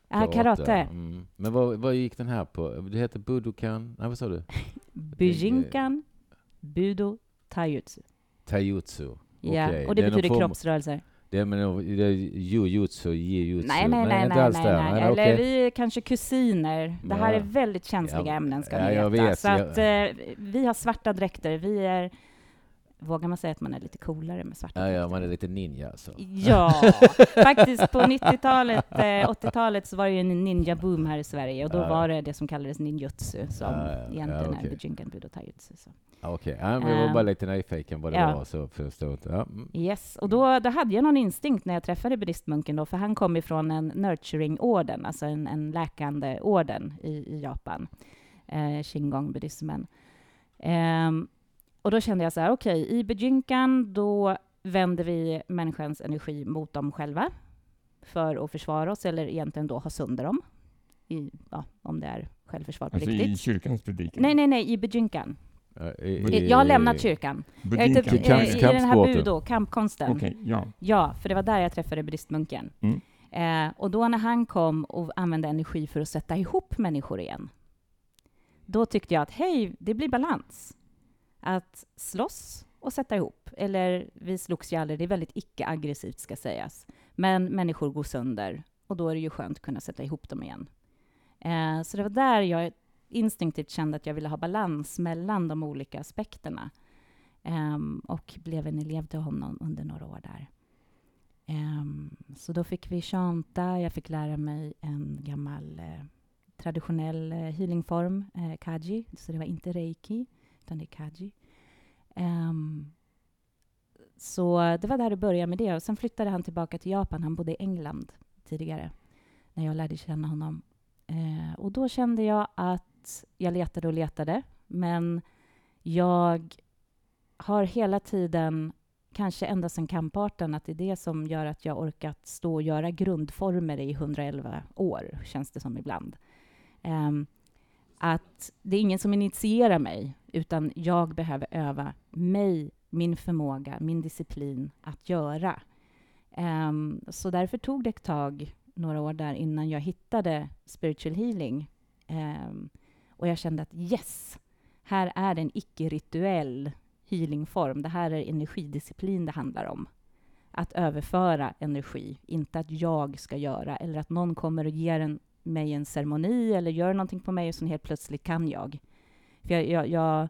Ah, karate. Mm. Men vad, vad gick den här på? Det heter Budokan? Nej, vad sa du? *laughs* Bujinkan Budo Taijutsu. Taijutsu. Ja, och det det betyder form- kroppsrörelser. Det men, det är jujutsu, jijutsu. Nej, nej, nej, nej, nej, nej. Nej, Eller vi är kanske kusiner. Det här är väldigt känsliga ämnen, ska ni veta. vet, Så att eh, vi har svarta dräkter. Vi är... Vågar man säga att man är lite coolare med svarta Ja, ja, dräkter? man är lite ninja alltså. Ja, *laughs* faktiskt på 90-talet, eh, 80-talet så var det ju en ninja-boom här i Sverige och då Ja. var det det som kallades ninjutsu som Ja, ja, ja, egentligen okej. är Bujinkan Budo Taijutsu. Ja, Okej, ja, men jag var Ehm, bara lite nyfiken vad det ja. var, så inte. Ja, mm. Yes, och då, då hade jag någon instinkt när jag träffade buddhistmunken då, för han kom ifrån en nurturing-orden, alltså en, en läkande orden i, i Japan, eh, Shingon-buddhismen. Ehm, och då kände jag så här, okej, i Bujinkan då vänder vi människans energi mot dem själva för att försvara oss, eller egentligen då ha sönder dem, i, ja, om det är självförsvar på Alltså i riktigt. kyrkans predikan? Nej, nej, nej, i i- i- Jag har lämnat kyrkan. Jag är Budinkan? typ, Kamp- eh, I den här budo, kampkonsten. Okej, ja. Ja, för det var där jag träffade buddhistmunken. Mm. Eh, och då när han kom och använde energi för att sätta ihop människor igen, då tyckte jag att hej, det blir balans. Att slåss och sätta ihop. Eller vi slogs ju aldrig, det är väldigt icke-aggressivt ska sägas. Men människor går sönder och då är det ju skönt att kunna sätta ihop dem igen. Eh, så det var där jag instinktivt kände att jag ville ha balans mellan de olika aspekterna. Um, och blev en elev till honom under några år där. Um, så då fick vi chanta, jag fick lära mig en gammal eh, traditionell eh, healingform, eh, kaji. Så det var inte reiki, utan det är kaji. Um, ehm, så det var där det började med det. Och sen flyttade han tillbaka till Japan. Han bodde i England tidigare. när jag lärde känna honom. Uh, och då kände jag att jag letade och letade, men jag har hela tiden, kanske ända sedan kamparten, att det är det som gör att jag orkat stå och göra grundformer i 111 år, känns det som ibland. Um, att det är ingen som initierar mig, utan jag behöver öva mig, min förmåga, min disciplin att göra. Um, så därför tog det ett tag, några år där, innan jag hittade spiritual healing. Um, och jag kände att yes, här är det en icke-rituell healingform. Det här är energidisciplin det handlar om. Att överföra energi, inte att jag ska göra, eller att någon kommer och ger en, mig en ceremoni eller gör någonting på mig och så helt plötsligt kan jag. För jag, jag, jag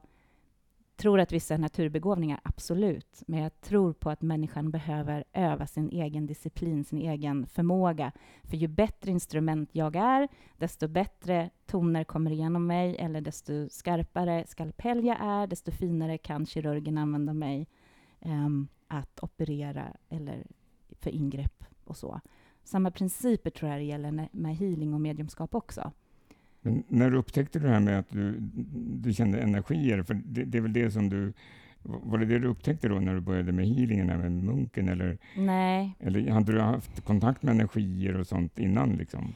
tror att vissa naturbegåvningar, absolut, men jag tror på att människan behöver öva sin egen disciplin, sin egen förmåga. För ju bättre instrument jag är, desto bättre toner kommer igenom mig, eller desto skarpare skalpell jag är, desto finare kan kirurgen använda mig um, att operera eller för ingrepp och så. Samma principer tror jag det gäller med healing och mediumskap också. Men när du upptäckte det här med att du, du kände energier, för det, det, är väl det som du... Var det det du upptäckte då när du började med healingen, med munken? Eller, Nej. Eller hade du haft kontakt med energier och sånt innan? Liksom?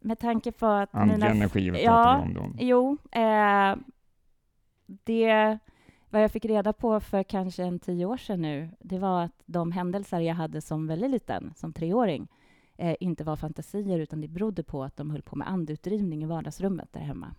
Med tanke på att... Andliga mina, energier ja, pratar om då. Jo, eh, det vad jag fick reda på för kanske en tio år sedan nu, det var att de händelser jag hade som väldigt liten, som treåring, eh, inte var fantasier, utan det berodde på att de höll på med andutdrivning i vardagsrummet där hemma.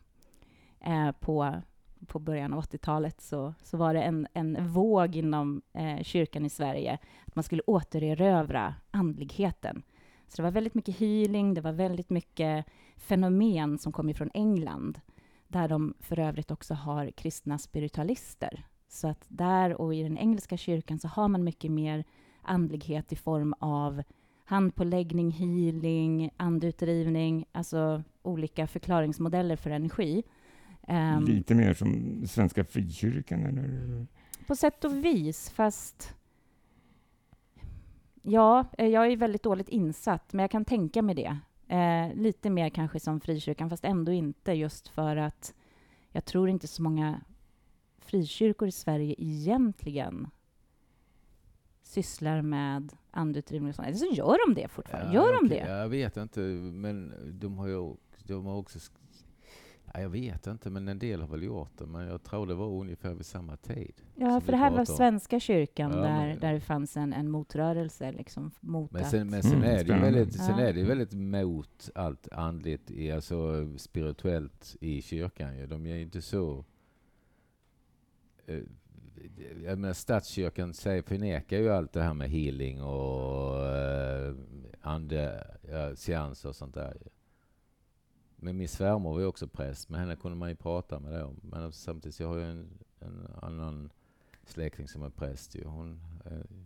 Eh, på, på början av 80-talet så, så var det en, en våg inom eh, kyrkan i Sverige att man skulle återerövra andligheten. Så det var väldigt mycket healing, det var väldigt mycket fenomen som kom ifrån England, där de för övrigt också har kristna spiritualister. Så att där och i den engelska kyrkan så har man mycket mer andlighet i form av handpåläggning, healing, andutdrivning, alltså olika förklaringsmodeller för energi. Um, Lite mer som Svenska frikyrkan, eller? På sätt och vis, fast... Ja, eh, jag är väldigt dåligt insatt, men jag kan tänka mig det. Eh, lite mer kanske som frikyrkan, fast ändå inte, just för att jag tror inte så många frikyrkor i Sverige egentligen sysslar med andutdrivning och sånt. Eller så gör de det fortfarande. Ja, gör de det? Jag vet inte, men de har ju de har också... Ja, jag vet inte, men en del har väl gjort det. Men jag tror det var ungefär vid samma tid. Ja, för det här var Svenska kyrkan, ja, där, men, där det fanns en, en motrörelse liksom, mot men sen, att... Men sen, mm, är det ju väldigt, ja. sen är det väldigt mot allt andligt, i, alltså spirituellt i kyrkan. De är ju inte så... Eh, jag menar, statskyrkan säger, förnekar ju allt det här med healing och uh, ande, ja, seanser och sånt där. Men min svärmor var ju också präst, med henne kunde man ju prata med det Men samtidigt, jag har ju en, en annan släkting som är präst ju. Hon, uh,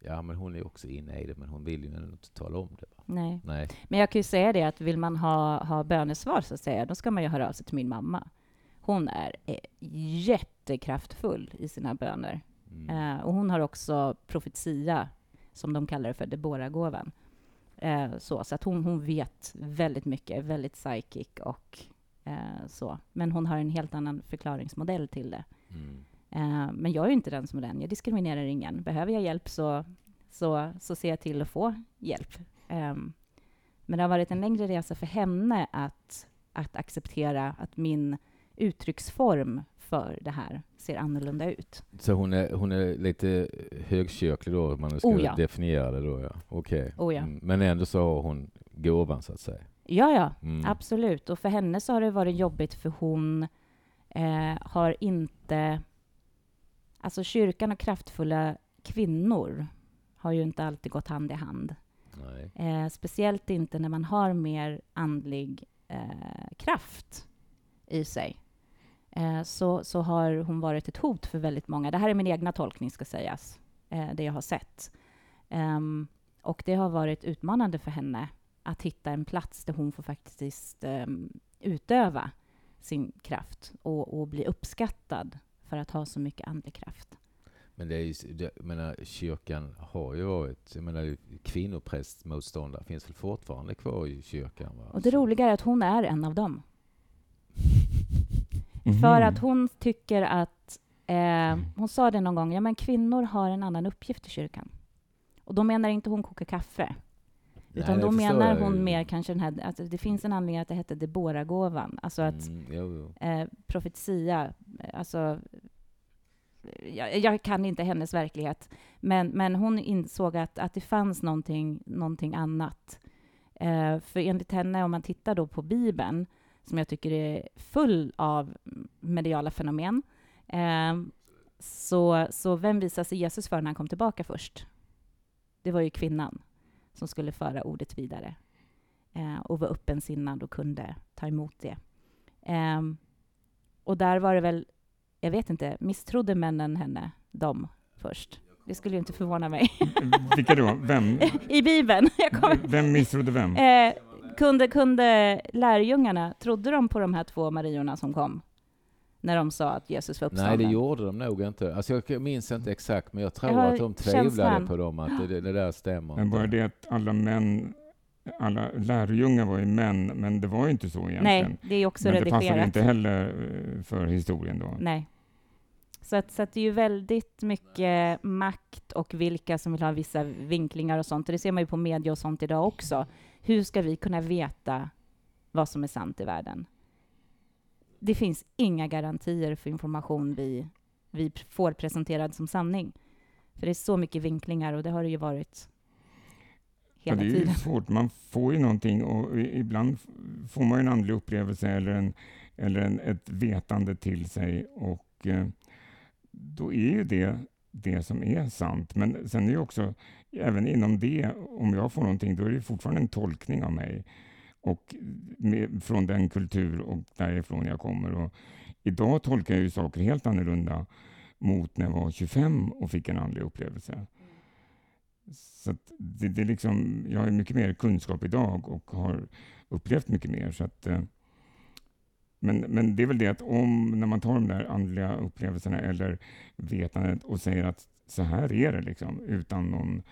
ja, men hon är också inne i det, men hon vill ju inte tala om det. Nej. Nej. Men jag kan ju säga det att vill man ha, ha bönesvar, så att säga, då ska man ju höra av sig till min mamma. Hon är jättekraftfull i sina böner. Mm. Eh, och hon har också profetia, som de kallar det för, Deborah-gåvan. Eh, så så att hon, hon vet väldigt mycket, väldigt psychic och eh, så. Men hon har en helt annan förklaringsmodell till det. Mm. Eh, men jag är inte den som är den. Jag diskriminerar ingen. Behöver jag hjälp så, så, så ser jag till att få hjälp. Ehm, men det har varit en längre resa för henne att, att acceptera att min uttrycksform för det här ser annorlunda ut. Så hon är, hon är lite högkyrklig då, om man ska oh ja. definiera det då? Ja. Okej. Okay. Oh ja. Mm, men ändå så har hon gåvan, så att säga? Ja, ja, mm. absolut. Och för henne så har det varit jobbigt, för hon eh, har inte... Alltså kyrkan och kraftfulla kvinnor har ju inte alltid gått hand i hand. Eh, speciellt inte när man har mer andlig eh, kraft i sig. Eh, så, så har hon varit ett hot för väldigt många. Det här är min egna tolkning, ska sägas, eh, det jag har sett. Um, och det har varit utmanande för henne att hitta en plats där hon får faktiskt um, utöva sin kraft och, och bli uppskattad för att ha så mycket andlig kraft. Men det är ju, det, jag menar, kyrkan har ju varit, jag menar kvinnoprästmotståndare finns väl fortfarande kvar i kyrkan? Va? Och det roliga är att hon är en av dem. *laughs* Mhm. För att hon tycker att, eh, hon sa det någon gång, ja men kvinnor har en annan uppgift i kyrkan. Och då menar inte hon koka kaffe, Nej, utan det då menar hon mer kanske den här, att det finns en anledning att det hette Deborah-gåvan. Alltså att Mm, jo, jo. eh, profetia, eh, alltså jag, jag kan inte hennes verklighet, men, men hon insåg att, att det fanns någonting, någonting annat. Eh, för enligt henne, om man tittar då på Bibeln, som jag tycker är full av mediala fenomen, eh, så, så vem visade sig Jesus för när han kom tillbaka först? Det var ju kvinnan som skulle föra ordet vidare eh, och var öppensinnad och kunde ta emot det. Ehm, och där var det väl, jag vet inte, misstrodde männen henne, dem, först? Det skulle ju inte förvåna mig. Vilka då? Vem? *laughs* I Bibeln. Vem misstrodde vem? eh, kunde, kunde lärjungarna, trodde de på de här två Mariorna som kom? När de sa att Jesus var Nej, uppstånden? det gjorde de nog inte. Alltså jag minns inte exakt, men jag tror Jag att de tvivlade känslan. på dem, att det, det där stämmer. Men bara det att alla män, alla lärjungar var ju män, men det var ju inte så egentligen. Nej, det är också men det passade redigerat. inte heller eh, för historien då. Nej. Så, att, så att det är ju väldigt mycket makt och vilka som vill ha vissa vinklingar och sånt. Och det ser man ju på media och sånt idag också. Hur ska vi kunna veta vad som är sant i världen? Det finns inga garantier för information vi, vi får presenterad som sanning. För det är så mycket vinklingar och det har det ju varit Ja, hela det är ju tiden. svårt. Man får ju någonting och ibland får man ju en andlig upplevelse eller, en, eller en, ett vetande till sig och eh, då är ju det det som är sant. Men sen är ju också, även inom det, om jag får någonting, då är det fortfarande en tolkning av mig och med, från den kultur och därifrån jag kommer. Och idag tolkar jag ju saker helt annorlunda mot när jag var 25 och fick en andlig upplevelse. Så att det, det liksom, jag har mycket mer kunskap idag och har upplevt mycket mer. Så att, eh, men, men det är väl det att om, när man tar de där andliga upplevelserna eller vetandet och säger att så här är det, liksom, utan någon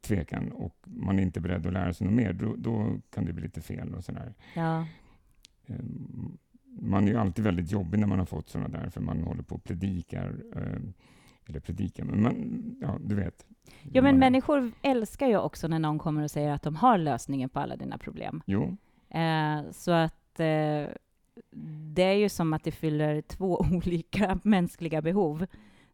tvekan och man är inte beredd att lära sig något mer, då, då kan det bli lite fel och sådär. Ja. Eh, Man är ju alltid väldigt jobbig när man har fått sådana där, för man håller på och predikar. eh, Eller predikar, men man, ja, du vet. ja, men Man- människor älskar ju också när någon kommer och säger att de har lösningen på alla dina problem. Jo, Eh, så att eh, det är ju som att det fyller två *laughs* olika mänskliga behov.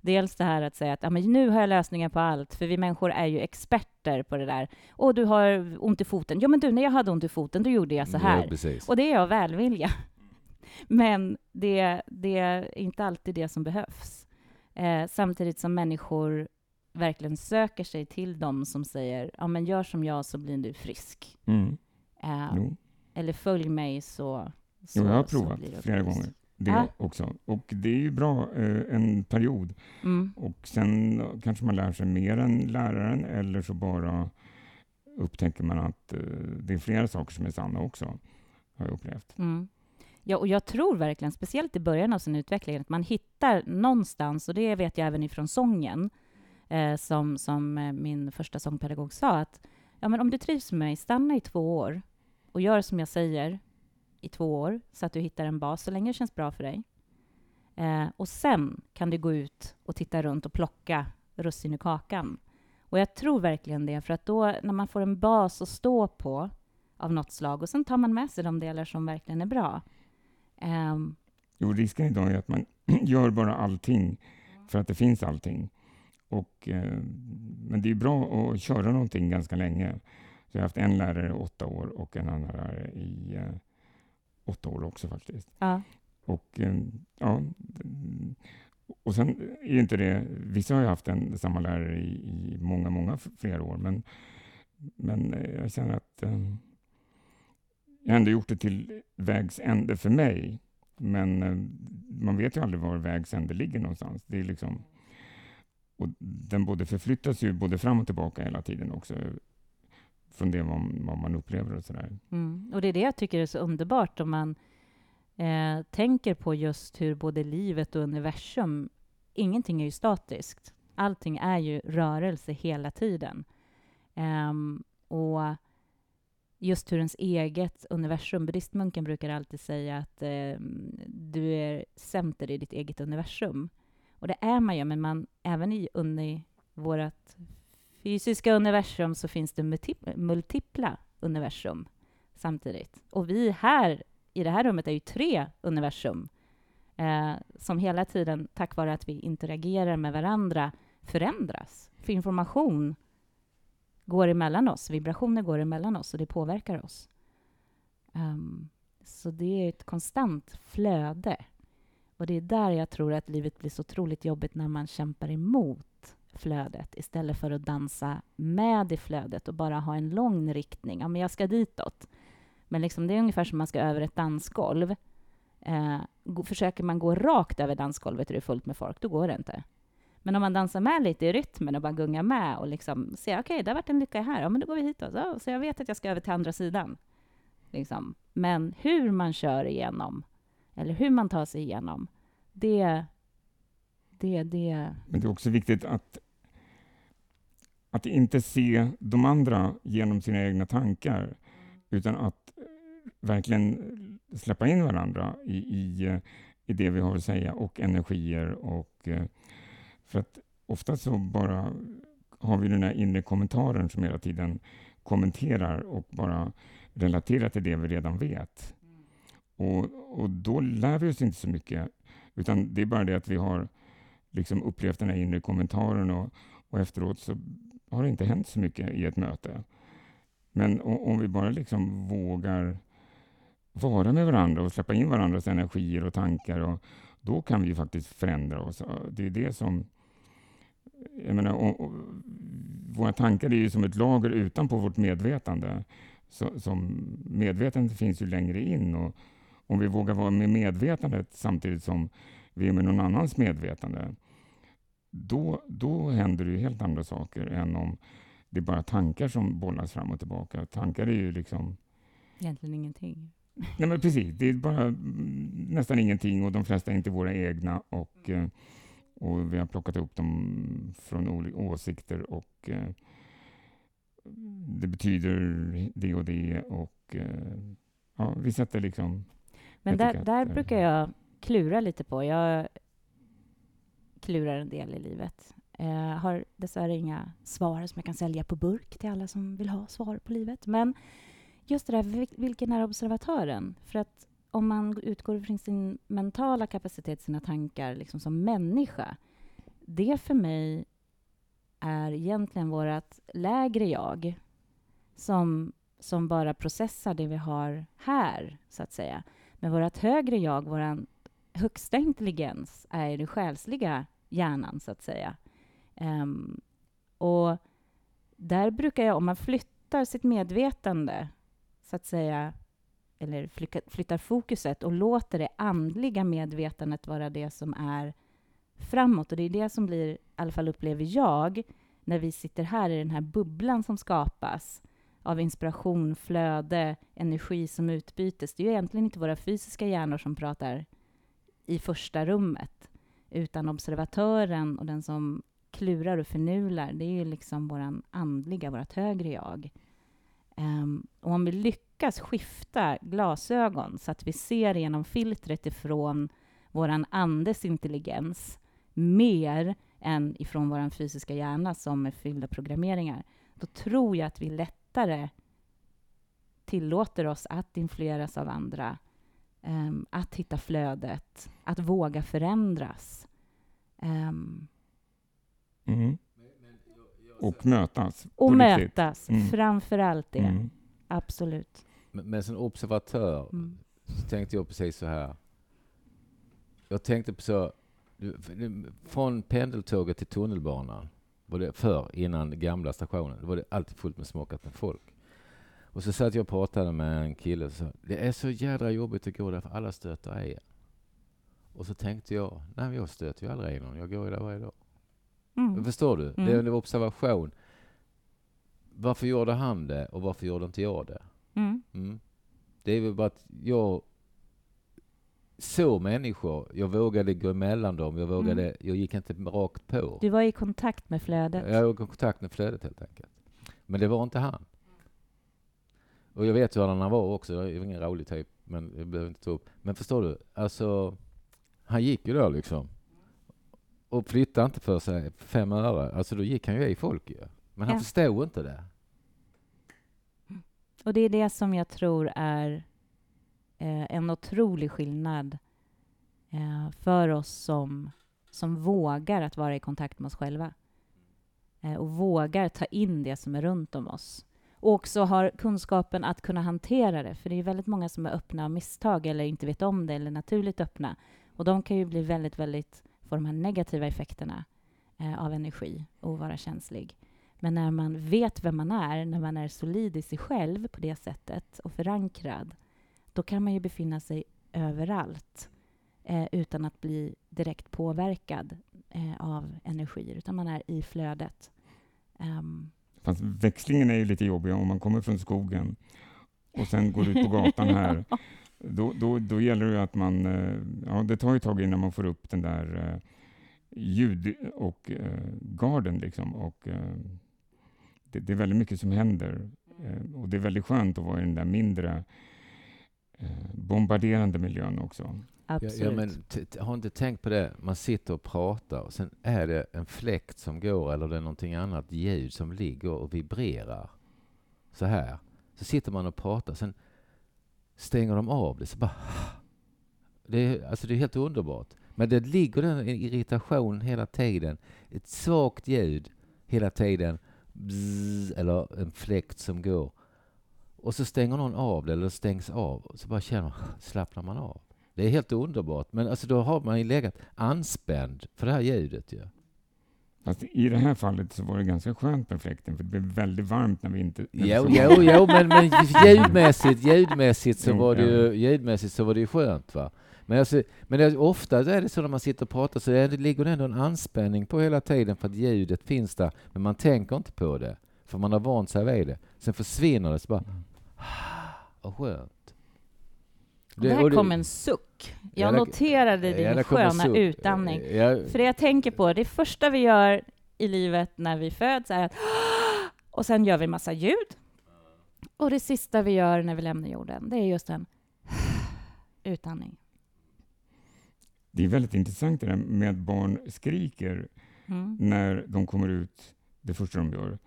Dels det här att säga att ja, men nu har jag lösningen på allt, för vi människor är ju experter på det där. Och du har ont i foten. Ja, men du, när jag hade ont i foten, då gjorde jag så Ja, här. precis. Och det är av välvilja. *laughs* Men det, det är inte alltid det som behövs. Eh, samtidigt som människor verkligen söker sig till dem som säger ja, men gör som jag så blir du frisk. mm. Eh, jo. eller följ mig så, så jo, jag har provat flera gånger. Det Ja. också. Och det är ju bra eh, en period. Mm. Och sen kanske man lär sig mer än läraren eller så bara upptäcker man att eh, det är flera saker som är sanna också, har jag upplevt. Mm. Ja, och jag tror verkligen, speciellt i början av sin utveckling, att man hittar någonstans, och det vet jag även ifrån sången, eh, som, som eh, min första sångpedagog sa, att ja, men om du trivs med mig, stanna i två år och gör som jag säger i två år, så att du hittar en bas så länge det känns bra för dig. Eh, och sen kan du gå ut och titta runt och plocka russin ur kakan. Och jag tror verkligen det, för att då när man får en bas att stå på av något slag och sen tar man med sig de delar som verkligen är bra. Ehm, Jo, risken idag är att man *clears throat* gör bara allting för att det finns allting. Och, eh, men det är bra att köra någonting ganska länge. Så jag har haft en lärare i åtta år och en annan lärare i eh, åtta år också faktiskt. ja. Och, eh, ja, och sen är inte det, vissa har ju haft en samma lärare i, i många, många fler år, men, men eh, jag känner att eh, jag har ändå gjort det till vägs ände för mig. Men man vet ju aldrig var vägs ände ligger någonstans. Det är liksom, och den både förflyttas ju både fram och tillbaka hela tiden också, från det vad, vad man upplever och sådär. Mm. Och det är det jag tycker är så underbart om man eh, tänker på just hur både livet och universum, ingenting är ju statiskt. Allting är ju rörelse hela tiden. Um, och just hur ens eget universum, buddhistmunken brukar alltid säga att eh, du är center i ditt eget universum. Och det är man ju, men man, även i, i vårt fysiska universum så finns det multipla universum samtidigt. Och vi här i det här rummet är ju tre universum eh, som hela tiden, tack vare att vi interagerar med varandra, förändras. För information går emellan oss, vibrationer går emellan oss och det påverkar oss. Um, så det är ett konstant flöde. Och det är där jag tror att livet blir så otroligt jobbigt när man kämpar emot flödet istället för att dansa med i flödet och bara ha en lång riktning. Ja, men jag ska ditåt. Men liksom det är ungefär som man ska över ett dansgolv. Eh, försöker man gå rakt över dansgolvet och det är fullt med folk, då går det inte. Men om man dansar med lite i rytmen och bara gungar med och liksom ser, okej, okay, det har varit en lycka här, ja men då går vi hitåt. Ja, så jag vet att jag ska över till andra sidan. Liksom. Men hur man kör igenom, eller hur man tar sig igenom, det, det, det... Men det är också viktigt att, att inte se de andra genom sina egna tankar, utan att verkligen släppa in varandra i, i, i det vi har att säga och energier. Och, eh, för att ofta så bara har vi den här inre kommentaren som hela tiden kommenterar och bara relaterar till det vi redan vet. Och, och då lär vi oss inte så mycket, utan det är bara det att vi har liksom upplevt den här inre kommentaren och, och efteråt så har det inte hänt så mycket i ett möte. Men om vi bara liksom vågar vara med varandra och släppa in varandras energier och tankar, och då kan vi faktiskt förändra oss. Det är det som... Jag menar, och, och, våra tankar är ju som ett lager utanpå vårt medvetande. Så, som medvetandet finns ju längre in. Och om vi vågar vara med medvetandet samtidigt som vi är med någon annans medvetande, då, då händer det ju helt andra saker än om det är bara tankar som bollas fram och tillbaka. Tankar är ju liksom... Egentligen ingenting. Nej, men precis. Det är bara nästan ingenting och de flesta är inte våra egna. Och, mm. och vi har plockat ihop dem från olika åsikter och eh, det betyder det och det och eh, ja, vi sätter liksom... Men där, där brukar jag klura lite på. Jag lurar en del i livet. Jag har dessvärre inga svar som jag kan sälja på burk till alla som vill ha svar på livet. Men just det där, vilken är observatören? För att om man utgår från sin mentala kapacitet, sina tankar liksom som människa, det för mig är egentligen vårt lägre jag som, som bara processar det vi har här, så att säga. Men vårt högre jag, vår högsta intelligens, är det själsliga hjärnan, så att säga. Um, och där brukar jag, om man flyttar sitt medvetande, så att säga, eller flyttar fokuset och låter det andliga medvetandet vara det som är framåt. Och det är det som blir, i alla fall upplever jag, när vi sitter här i den här bubblan som skapas av inspiration, flöde, energi som utbytes. Det är ju egentligen inte våra fysiska hjärnor som pratar i första rummet, utan observatören och den som klurar och förnular, det är ju liksom vår andliga, vårt högre jag. Um, och om vi lyckas skifta glasögon så att vi ser genom filtret ifrån vår andes intelligens mer än ifrån vår fysiska hjärna som är fylld av programmeringar, då tror jag att vi lättare tillåter oss att influeras av andra, um, att hitta flödet, att våga förändras. Um, mm. Och mötas. Och mötas, mm. framför allt det. Mm. Absolut. Men, men som observatör mm. så tänkte jag precis så här. Jag tänkte på så, från pendeltåget till tunnelbanan, var det förr, innan gamla stationen, då var det alltid fullt med småkat med folk. Och så satt jag och pratade med en kille och sa, det är så jädra jobbigt att gå där för alla stöter er. Och så tänkte jag, nej jag stöter ju aldrig någon, jag går ju där varje dag. Mm. Förstår du? Mm. Det är en observation. Varför gjorde han det och varför gjorde inte jag det? Mm. Mm. Det är väl bara att jag såg människor. Jag vågade gå emellan dem. Jag, vågade, mm. jag gick inte rakt på. Du var i kontakt med flödet? Jag var i kontakt med flödet helt enkelt. Men det var inte han. Och jag vet hur han var också. Det var ingen rolig typ, men jag behöver inte ta upp. Men förstår du? Alltså, han gick ju då liksom. Och flyttade inte för sig fem öre. Alltså då gick han ju i folk ju. Men han ja. förstod inte det. Och det är det som jag tror är eh, en otrolig skillnad eh, för oss som, som vågar att vara i kontakt med oss själva. Eh, och vågar ta in det som är runt om oss. Och också har kunskapen att kunna hantera det. För det är väldigt många som är öppna av misstag eller inte vet om det eller naturligt öppna. Och de kan ju bli väldigt, väldigt, få de här negativa effekterna eh, av energi och vara känslig. Men när man vet vem man är, när man är solid i sig själv på det sättet och förankrad, då kan man ju befinna sig överallt eh, utan att bli direkt påverkad eh, av energier, utan man är i flödet. Um. Fast växlingen är ju lite jobbig om man kommer från skogen och sen går ut på gatan här. *laughs* Då, då, då gäller det att man... Eh, ja, det tar ett tag innan man får upp den där eh, ljud och eh, garden. Liksom, och, det, det, är väldigt mycket som händer. Och det är väldigt skönt att vara i den där mindre bombarderande miljön också. Absolut. Ja, ja, men har inte tänkt på det, man sitter och pratar och sen är det en fläkt som går eller det är någonting annat ljud som ligger och vibrerar. Så här. Så sitter man och pratar, sen stänger de av det. Så bara, *sighs* det, är, alltså det är helt underbart. Men det ligger den irritation hela tiden. Ett svagt ljud hela tiden. Bzz, eller en fläkt som går. Och så stänger någon av det, eller stängs av. Och så bara känner slappnar man av. Det är helt underbart. Men alltså då har man ju legat anspänd för det här ljudet ju. Ja. Fast i det här fallet så var det ganska skönt med fläkten, för det blev väldigt varmt när vi inte... Jo, jo, jo, men, men *laughs* ljudmässigt, ljudmässigt, så var det ju, ljudmässigt så var det ju skönt. Va? Men, alltså, men det, ofta är det så när man sitter och pratar så det ligger det ändå en anspänning på hela tiden för att ljudet finns där, men man tänker inte på det, för man har vant sig vid det. Sen försvinner det, så bara... *sighs* Vad skönt. Det, här kom en suck. Jag ja, noterade din sköna utandning. För det jag tänker på, det första vi gör i livet när vi föds är att *gasps* och sen gör vi massa ljud. Och det sista vi gör när vi lämnar jorden, det är just en *sighs* utandning. Det är väldigt intressant det där med att barn skriker mm. när de kommer ut, det första de gör.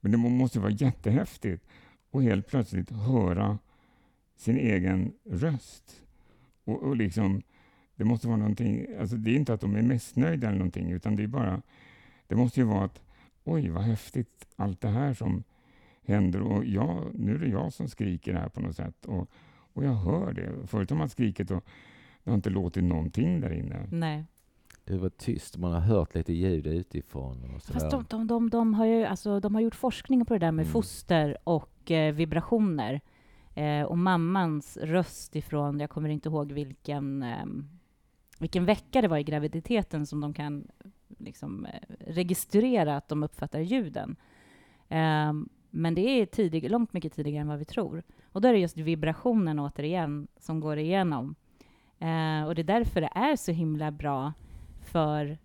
Men det måste vara jättehäftigt att helt plötsligt höra sin egen röst. Och, och liksom, det måste vara någonting, alltså det är inte att de är missnöjda eller någonting, utan det är bara, det måste ju vara att oj, vad häftigt allt det här som händer och jag, nu är det jag som skriker här på något sätt och, och jag hör det. Förut har man skrikit och det har inte låtit någonting där inne. Nej. Det var tyst, man har hört lite ljud utifrån. Och Fast de, de, de, de, har ju, alltså, de har gjort forskning på det där med mm. foster och mycket vibrationer. Eh, och mammans röst ifrån, jag kommer inte ihåg vilken, eh, vilken vecka det var i graviditeten som de kan liksom, eh, registrera att de uppfattar ljuden. Eh, men det är tidig, långt mycket tidigare än vad vi tror. Och då är det just vibrationen återigen som går igenom. Eh, och det är därför det är så himla bra för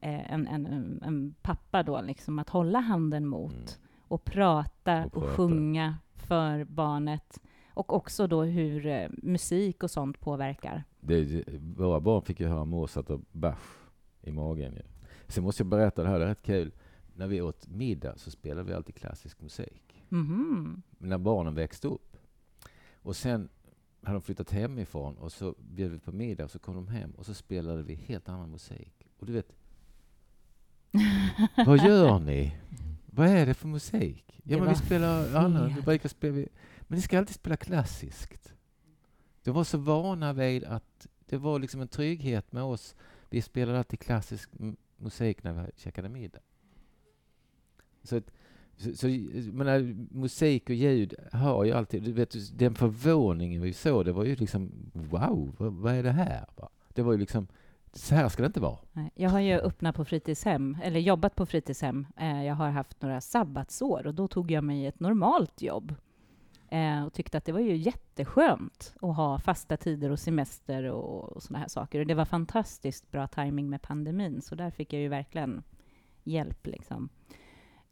eh, en, en, en, pappa då, liksom, att hålla handen mot mm och, prata och, och sjunga för barnet och också då hur eh, musik och sånt påverkar. Det, våra barn fick ju höra Mozart och Bach i magen. Ja. Sen måste jag berätta det här, det är rätt kul. När vi åt middag så spelade vi alltid klassisk musik. Mm. När barnen växte upp. Och sen hade de flyttat hemifrån och så bjöd vi på middag och så kom de hem och så spelade vi helt annan musik. Och du vet, *laughs* vad gör ni? Vad är det för musik? Ja, men vi spelar annan. Vi brukar spela, men ni ska alltid spela klassiskt. De var så vana vid att det var liksom en trygghet med oss. Vi spelade alltid klassisk musik när vi käkade middag. Så, så, så menar, musik och ljud har ju alltid... Du vet, den förvåningen vi såg, det var ju liksom wow, vad, vad är det här? Det var ju liksom så här ska det inte vara. Jag har ju öppnat på fritidshem, eller jobbat på fritidshem. Eh, jag har haft några sabbatsår och då tog jag mig ett normalt jobb eh, och tyckte att det var ju jätteskönt att ha fasta tider och semester och, och här saker. Och det var fantastiskt bra timing med pandemin, så där fick jag ju verkligen hjälp. Liksom.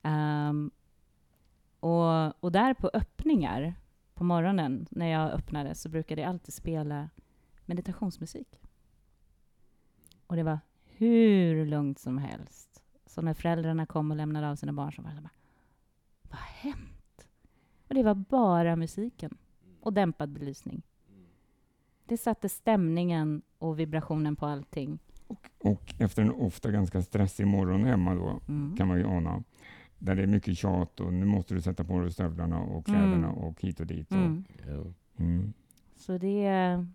Um, och, och där på öppningar på morgonen när jag öppnade så brukade jag alltid spela meditationsmusik. Och det var hur lugnt som helst. Så när föräldrarna kom och lämnade av sina barn så var det bara, vad har hänt? Och det var bara musiken och dämpad belysning. Det satte stämningen och vibrationen på allting. Och, och efter en ofta ganska stressig morgon hemma då, mm. kan man ju ana, där det är mycket tjat och nu måste du sätta på dig stövlarna och kläderna mm. och hit och dit. Och, mm. mm. Så det är,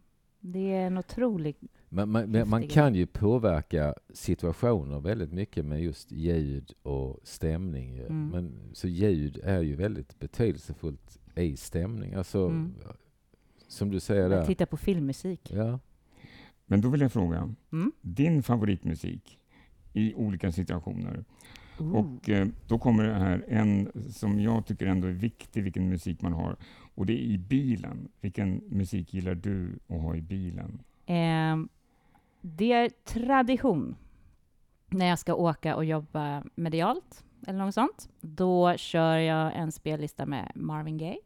det är en otrolig man, man, man, kan ju påverka situationer väldigt mycket med just ljud och stämning. Mm. Men, så ljud är ju väldigt betydelsefullt i stämning. Alltså, mm. Som du säger där. Titta på filmmusik. Ja. Men då vill jag fråga, mm. din favoritmusik i olika situationer. Ooh. Och eh, då kommer det här en som jag tycker ändå är viktig, vilken musik man har. Och det är i bilen. Vilken musik gillar du att ha i bilen? Eh, det är tradition när jag ska åka och jobba medialt eller något sånt. Då kör jag en spellista med Marvin Gaye.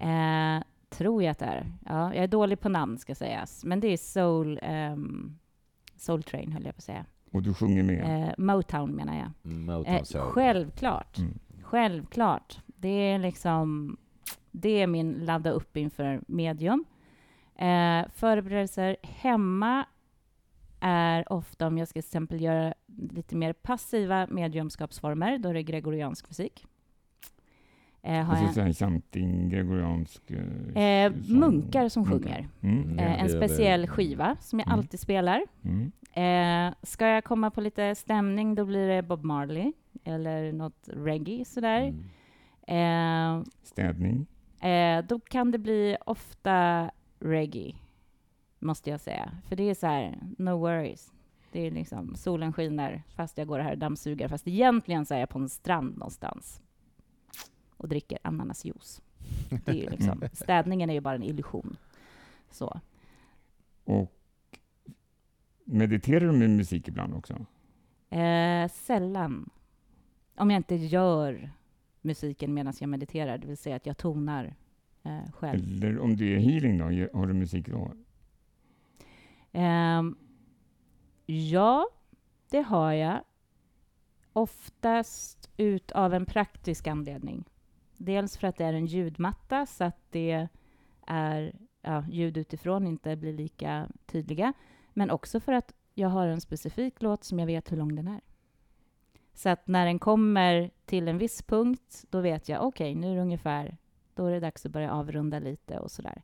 Eh, tror jag att det är. Ja, jag är dålig på namn ska sägas, men det är Soul, um, Soul Train höll jag på att säga. Och du sjunger med? Eh, Motown menar jag. Mm, Motown, eh, självklart. Mm. Självklart. Det är liksom, det är min ladda upp inför medium. Eh, förberedelser hemma är ofta, om jag ska till exempel göra lite mer passiva mediumskapsformer, då är det gregoriansk musik. Eh, har jag... Säga something gregoriansk? Eh, eh munkar som sjunger. Mm. Eh, en speciell skiva som jag mm. alltid spelar. Mm. Eh, ska jag komma på lite stämning, då blir det Bob Marley eller något reggae sådär. Mm. Eh, Städning? då kan det bli ofta reggae, måste jag säga. För det är så här, no worries. Det är liksom, solen skiner fast jag går här och dammsuger, fast egentligen så är jag på en strand någonstans och dricker ananasjuice. Det är liksom, *laughs* städningen är ju bara en illusion. Så. Och mediterar du med musik ibland också? Eh, sällan. Om jag inte gör musiken medan jag mediterar, det vill säga att jag tonar eh, själv. Eller om det är healing då, har du musik då? Um, ja, det har jag. Oftast ut av en praktisk anledning. Dels för att det är en ljudmatta, så att det är ja, ljud utifrån inte blir lika tydliga. Men också för att jag har en specifik låt som jag vet hur lång den är. Så att när den kommer till en viss punkt, då vet jag okej, okay, nu är det ungefär då är det dags att börja avrunda lite och sådär.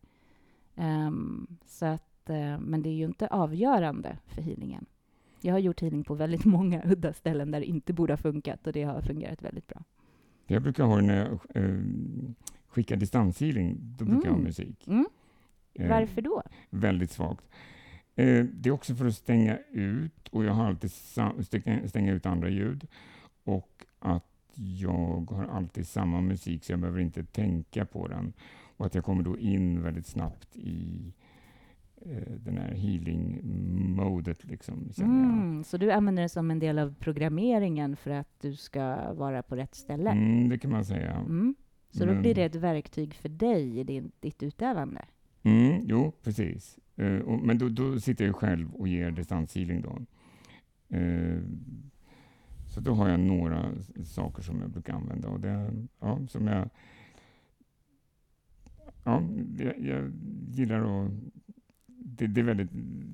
Um, så att, uh, men det är ju inte avgörande för healingen. Jag har gjort healing på väldigt *laughs* många udda ställen där det inte borde ha funkat och det har fungerat väldigt bra. Jag brukar ha när jag uh, skickar distanshealing, då brukar mm. jag ha mm. musik. Mm. Uh, Varför då? Väldigt svagt. Uh, det är också för att stänga ut, och jag har alltid stänga, stänga ut andra ljud, och att jag har alltid samma musik så jag behöver inte tänka på den. Och att jag kommer då in väldigt snabbt i eh, den här healing-modet. Liksom, mm, så du använder det som en del av programmeringen för att du ska vara på rätt ställe? Mm, det kan man säga. Mm. Så Men, då blir det ett verktyg för dig i din, ditt utövande? Mm, jo, precis. Uh, och, men då, då, sitter jag själv och ger distanshealing. Då. Uh, så då har jag några saker som jag brukar använda. Och det, ja, som jag, ja, jag, jag gillar att... Det, det, är väldigt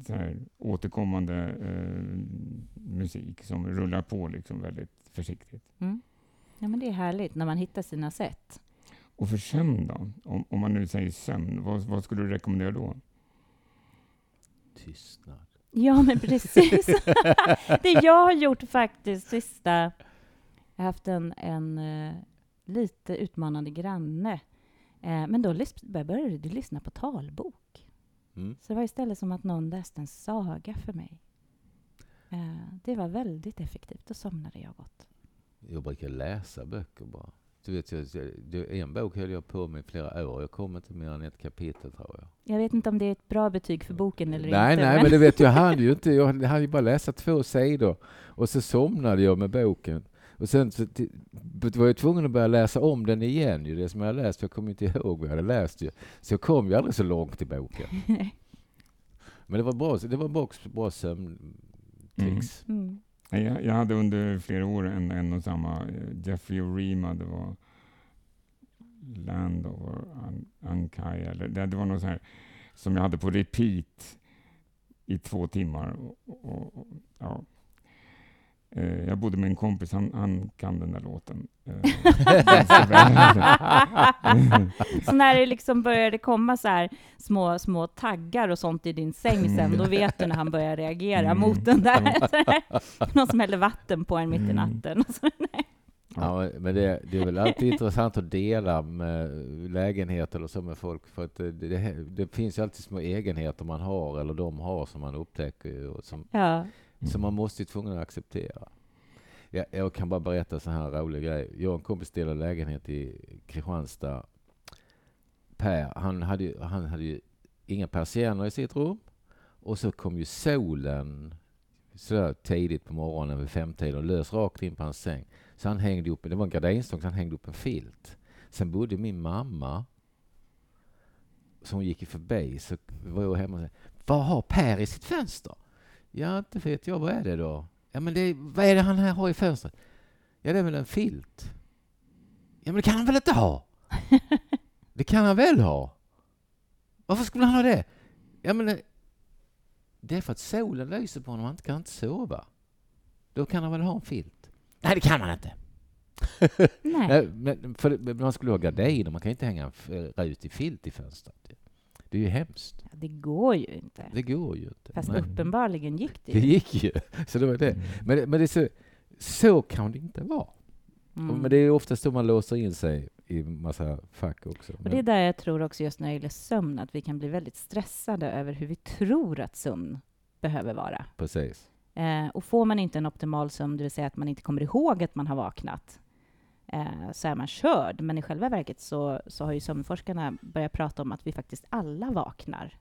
så här, återkommande eh, musik som rullar på liksom väldigt försiktigt. Mm. Ja, men det är härligt när man hittar sina sätt. Och för sömn då? Om, om man nu säger sömn, vad, vad skulle du rekommendera då? Tystnad. Ja, men precis. *laughs* det jag har gjort faktiskt sista... Jag har haft en, en uh, lite utmanande granne. Uh, men då började jag lyssna på talbok. Mm. Så det var istället som att någon läste en saga för mig. Uh, det var väldigt effektivt. Då somnade jag gott. Jag brukar läsa böcker bara. Du vet, jag, det, en bok höll jag på med i flera år. Jag kom inte mer än ett kapitel, tror jag. Jag vet inte om det är ett bra betyg för boken eller nej, inte. Nej, men det vet jag *laughs* hann ju inte. Jag hade ju bara läsa två sidor och så somnade jag med boken. Och sen så, var jag tvungen att börja läsa om den igen, ju, det som jag läst. Jag kommer inte ihåg vad jag hade läst. Ju. Så jag kom ju aldrig så långt i boken. *laughs* Men det var bra, det var bra, bra sömntricks. Mm. Mm. Jag, jag, hade under flera år en, en och samma, eh, Jeffrey Orima, det var Land of Ankai, eller det, det var något så här som jag hade på repeat i två timmar. Och, och, och, ja. Eh, jag bodde med en kompis, han, han kan den där låten. Eh, *laughs* så när det liksom började komma så här små, små taggar och sånt i din säng sen, då vet du när han börjar reagera mm. mot den där. Någon som häller vatten på en mitt i mm. natten. Och så. Ja, men det, det, är väl alltid intressant att dela med lägenheter eller så med folk, för att det, det, det, finns ju alltid små egenheter man har, eller de har, som man upptäcker och som, ja. Mm. Så man måste ju tvungen att acceptera. Jag, jag kan bara berätta så här rolig grej. Jag och en kompis delade lägenhet i Kristianstad. Per, han hade, han hade ju inga persienner i sitt rum. Och så kom ju solen sådär tidigt på morgonen vid femtiden och lös rakt in på hans säng. Så han hängde upp, det var en gardinstång, så han hängde upp en filt. Sen bodde min mamma, som gick förbi, så var jag hemma och sa, vad har Per i sitt fönster? Ja, inte vet jag, vad är det då? Ja, men det, vad är det han här har i fönstret? Ja, det är väl en filt. Ja, men det kan han väl inte ha? *laughs* Det kan han väl ha? Varför skulle han ha det? Ja, men det, det är för att solen lyser på honom, han kan inte sova. Då kan han väl ha en filt? Nej, det kan han inte. *laughs* Nej. men för man skulle ha gardiner, man kan inte hänga en rutig filt i fönstret. Det är ju hemskt. Ja, det går ju inte. Det går ju inte. Fast men, uppenbarligen gick det ju. Det gick ju. *laughs* Så det var det. Mm. Men, men det så, så kan det inte vara. Mm. Men det är oftast då man låser in sig i massa fack också. Och det är där jag tror också just när det gäller sömn, att vi kan bli väldigt stressade över hur vi tror att sömn behöver vara. Precis. Eh, och får man inte en optimal sömn, det vill säga att man inte kommer ihåg att man har vaknat, eh, så är man körd. Men i själva verket så, så har ju sömnforskarna börjat prata om att vi faktiskt alla vaknar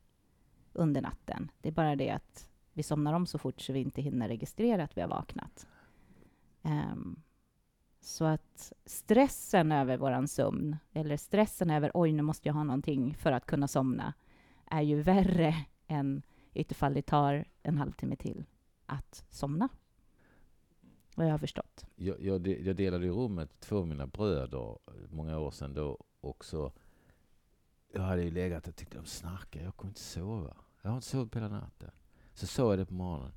under natten. Det är bara det att vi somnar om så fort så vi inte hinner registrera att vi har vaknat. Um, så att stressen över vår sömn, eller stressen över oj, nu måste jag ha någonting för att kunna somna, är ju värre än ifall det tar en halvtimme till att somna vad jag har förstått. Jag, jag, jag delade rum med två av mina bröder många år sedan då också. Jag hade ju legat och tyckte de snarkade. Jag kunde inte sova. Jag har inte sovit på hela natten. Så såg jag det på morgonen.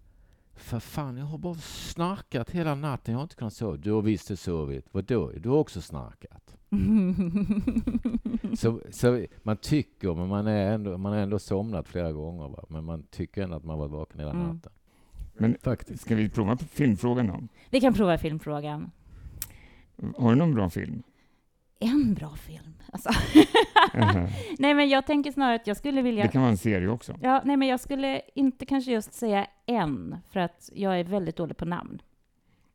För fan, jag har bara snarkat hela natten. Jag har inte kunnat sova. Du har visst sovit. Vadå? Du har också snarkat. *laughs* så, så man tycker, men man är ändå, man är ändå somnat flera gånger. Va? Men man tycker ändå att man varit vaken hela mm. Men Faktiskt. ska vi prova filmfrågan då? Vi kan prova filmfrågan. Har du någon bra film? En bra film? Alltså. *laughs* nej, men jag tänker snarare att jag skulle vilja... Det kan vara en serie också. Ja, nej, men jag skulle inte kanske just säga en, för att jag är väldigt dålig på namn.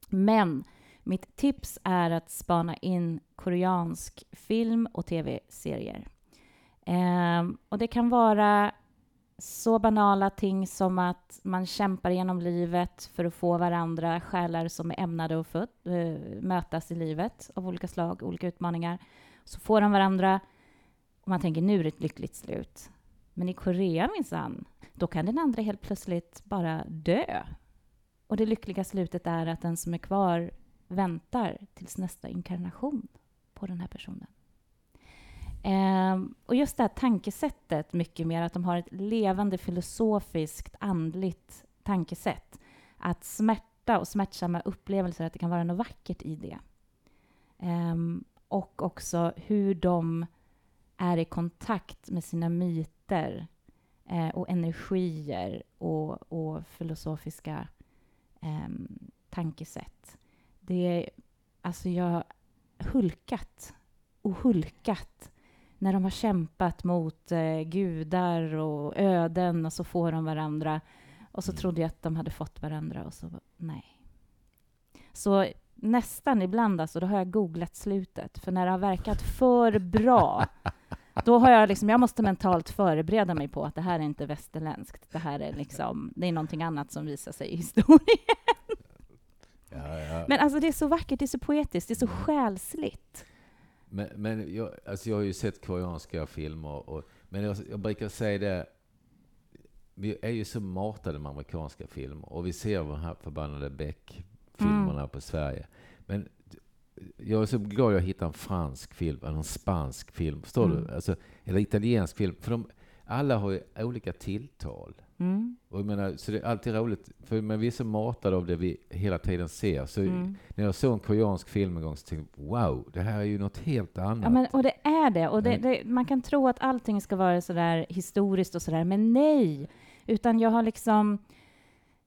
Men mitt tips är att spana in koreansk film och tv-serier. Eh, och det kan vara så banala ting som att man kämpar genom livet för att få varandra, själar som är ämnade att föd, äh, mötas i livet av olika slag, olika utmaningar. Så får de varandra och man tänker nu är det ett lyckligt slut. Men i Korea minsann, då kan den andra helt plötsligt bara dö. Och det lyckliga slutet är att den som är kvar väntar tills nästa inkarnation på den här personen. Um, och just det här tankesättet, mycket mer att de har ett levande filosofiskt, andligt tankesätt. Att smärta och smärtsamma upplevelser, att det kan vara något vackert i det. Um, och också hur de är i kontakt med sina myter eh, och energier och, och filosofiska eh, tankesätt. Det är, alltså jag hulkat och hulkat när de har kämpat mot eh, gudar och öden och så får de varandra. Och så mm. trodde jag att de hade fått varandra och så nej. Så nästan ibland alltså, då har jag googlat slutet. För när det har verkat för bra, *laughs* då har jag liksom, jag måste mentalt förbereda mig på att det här är inte västerländskt. Det här är liksom, det är någonting annat som visar sig i historien. Ja, ja. Men alltså det är så vackert, det är så poetiskt, det är så själsligt. Men, men jag, alltså jag har ju sett koreanska filmer, och, men jag, jag brukar säga det, vi är ju så matade med amerikanska filmer och vi ser de här förbannade Beck-filmerna Mm. på Sverige. Men jag är så glad jag hittade en fransk film, eller en spansk film, förstår Mm. du? Alltså, eller italiensk film. För de, alla har ju olika tilltal. Mm. Och jag menar, så det är alltid roligt, för men vi är så matade av det vi hela tiden ser. Så Mm. när jag såg en koreansk film en gång så tänkte jag, wow, det här är ju något helt annat. Ja, men, och det är det. Och det, Mm. det. Man kan tro att allting ska vara sådär historiskt och sådär, men nej. Utan jag har liksom...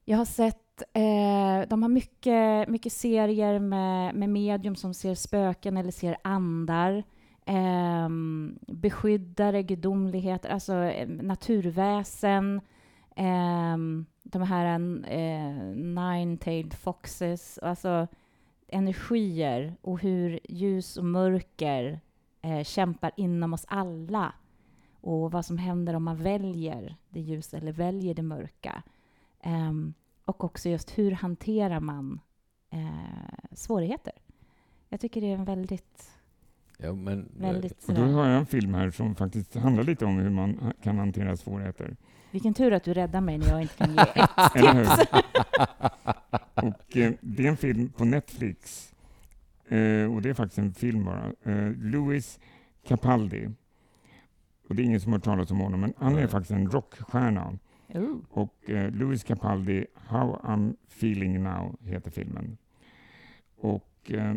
Jag har sett... Eh, de har mycket, mycket serier med, med medium som ser spöken eller ser andar. Eh, beskyddare, gudomligheter, alltså eh, naturväsen. Eh, de här eh, nine-tailed foxes. Alltså energier och hur ljus och mörker eh, kämpar inom oss alla och vad som händer om man väljer det ljusa eller väljer det mörka. Ehm, och också just hur hanterar man eh, svårigheter. Jag tycker det är en väldigt, ja, men, väldigt Och då har jag en film här som faktiskt handlar lite om hur man kan hantera svårigheter. Vilken tur att du räddar mig när jag inte kan ge *laughs* ett tips. *laughs* Och eh, det är en film på Netflix. Eh, och det är faktiskt en film bara. Eh, Louis Capaldi. Och det är ingen som har hört talas om honom, men han är faktiskt en rockstjärna. Oh. Och eh, Louis Capaldi, How I'm feeling now, heter filmen. Och eh,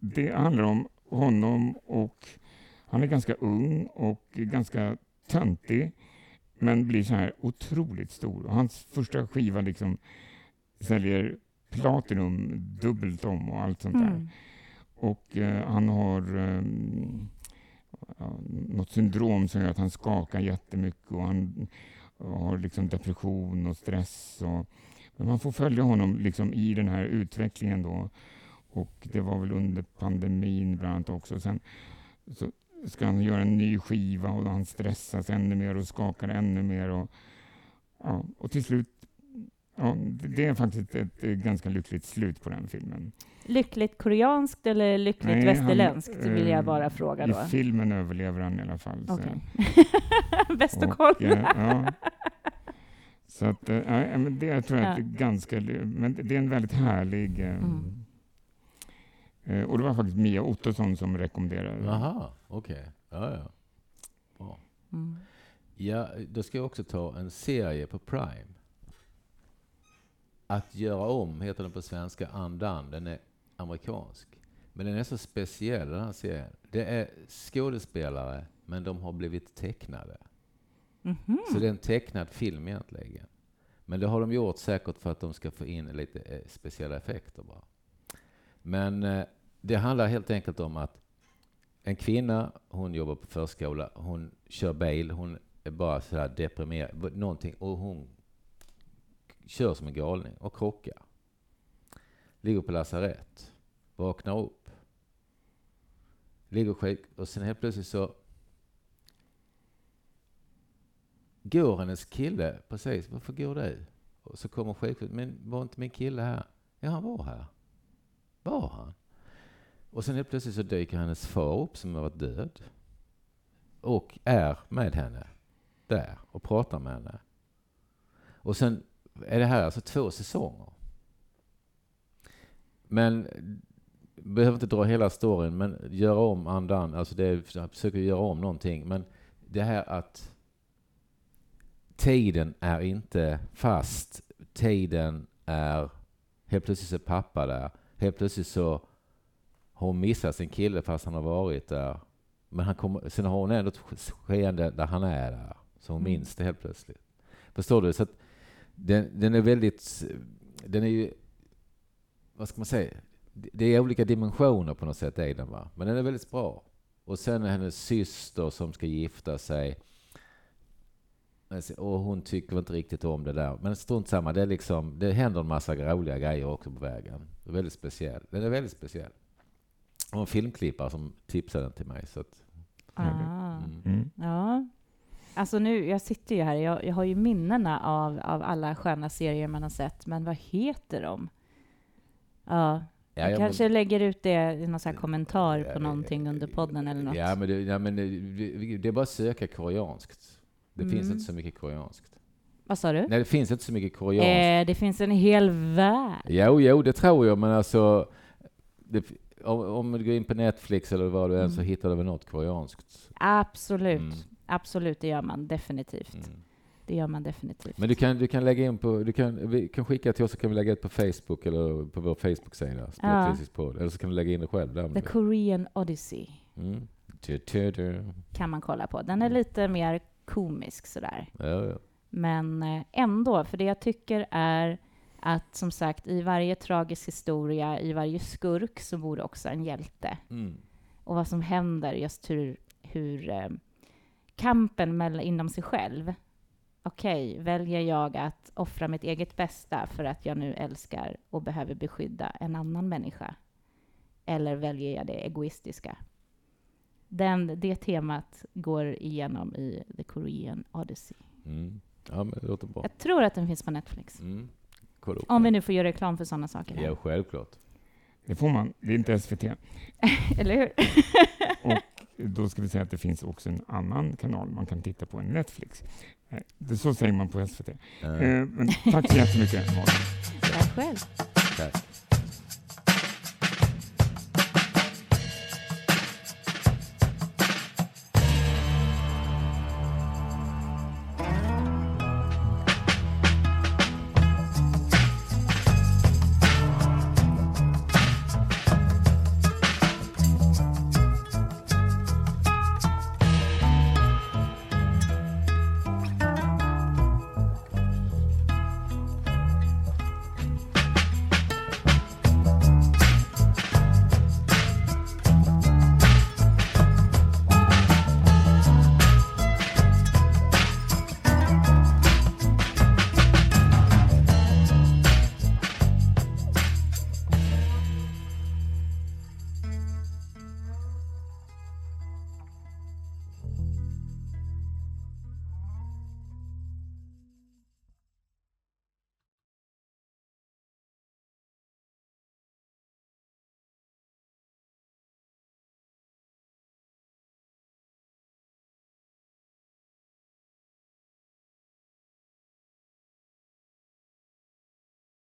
det handlar om honom och han är ganska ung och ganska töntig men blir så här otroligt stor. Och hans första skiva liksom säljer platinum dubbelt om och allt sånt där. Mm. Och eh, han har ja, något syndrom som gör att han skakar jättemycket och han har liksom depression och stress. Och, men man får följa honom liksom i den här utvecklingen då. Och det var väl under pandemin bland annat också. Sen så ska han göra en ny skiva och han stressas ännu mer och skakar ännu mer. Och, ja, och till slut, ja, det är faktiskt ett, ganska lyckligt slut på den filmen. Lyckligt koreanskt eller lyckligt Nej, han, västerländskt vill jag eh, bara fråga I då. filmen överlever han i alla fall. så- Okej. *laughs* Bäst att Och, kolla. ja. Så att, ja, men det jag tror jag Ja. är ganska, men det är en väldigt härlig eh, Mm. eh, och det var faktiskt Mia Ottosson som rekommenderade den. Okej. Ja, ja. Bra. Mm. Ja, då ska jag också ta en serie på Prime. Att göra om heter den på svenska, Andan. Den är amerikansk. Men den är så speciell den här serien. Det är skådespelare, men de har blivit tecknade. Mhm. Så det är en tecknad film egentligen. Men det har de gjort säkert för att de ska få in lite eh, speciella effekter bara. Men eh, det handlar helt enkelt om att en kvinna, hon jobbar på förskola, hon kör bil, hon är bara så här deprimerad, någonting, och hon kör som en galning och krockar. Ligger på lasarett, vaknar upp, ligger sjuk och sen helt plötsligt så går hennes kille precis. Varför går du? Och så kommer sjukhuset. Men var inte min kille här? Ja, han var här. Var han? Och sen helt plötsligt så dyker hennes far upp som har varit död. Och är med henne där och pratar med henne. Och sen är det här alltså två säsonger. Men behöver inte dra hela storyn, men göra om andan. Alltså det är, jag försöker göra om någonting. Men det här att tiden är inte fast. Tiden är... Helt plötsligt så är pappa där. Helt plötsligt så har hon missat sin kille fast han har varit där. Men han kommer, sen har hon ändå ett skeende där han är där. Så hon Mm. minns det helt plötsligt. Förstår du? Så att den, den är väldigt... Den är ju... Vad ska man säga? Det är olika dimensioner på något sätt i den va. Men den är väldigt bra. Och sen är hennes syster som ska gifta sig Och hon tycker inte riktigt om det där. Men strunt samma, det, är liksom, det händer en massa roliga grejer också på vägen. Det är väldigt speciell. Den är väldigt speciell. Och en filmklippare som tipsade den till mig. Så att, Ah. mm. Mm. Ja. Alltså nu, jag sitter ju här, jag, jag har ju minnena av, av alla sköna serier man har sett, men vad heter de? Ja, Ja, jag ja, kanske men- lägger ut det i någon sån här kommentar Ja, på någonting under podden eller något. Ja, men det, ja, men det, det- är bara att söka koreanskt. Det finns Mm. inte så mycket koreanskt. Vad sa du? Nej, det finns inte så mycket koreanskt. Eh, det finns en hel värld. Jo, jo, det tror jag, men alltså... Det, om, om du går in på Netflix eller vad du än så Mm. hittar du väl något koreanskt. Absolut. Mm. Absolut, det gör man definitivt. Mm. Det gör man definitivt. Men du kan, du kan lägga in på... Du kan, vi kan skicka till oss så kan vi lägga ut på Facebook eller på vår Facebook-sida. Podd. Eller så kan du lägga in det själv där. The du. Korean Odyssey Mm. Tu, tu, tu. kan man kolla på. Den är lite mer komisk sådär. Ja, ja. Men eh, ändå, för det jag tycker är att som sagt, i varje tragisk historia, i varje skurk, så bor det också en hjälte. Mm. Och vad som händer, just hur, hur eh, kampen mellan, inom sig själv. Okej, väljer jag att offra mitt eget bästa för att jag nu älskar och behöver beskydda en annan människa? Eller väljer jag det egoistiska? Den, det temat går igenom i The Korean Odyssey. Mm. Ja, men det låter bra. Jag tror att den finns på Netflix. Mm. Kolla upp Om vi nu får göra reklam för sådana saker. Här. Ja, självklart. Det får man. Det är inte SVT. *laughs* Eller hur? *laughs* Då ska vi säga att det finns också en annan kanal man kan titta på, en Netflix. Eh, Det så säger man på SVT. Ja, Eh, Men tack så jättemycket, Malin. Tack själv. tack.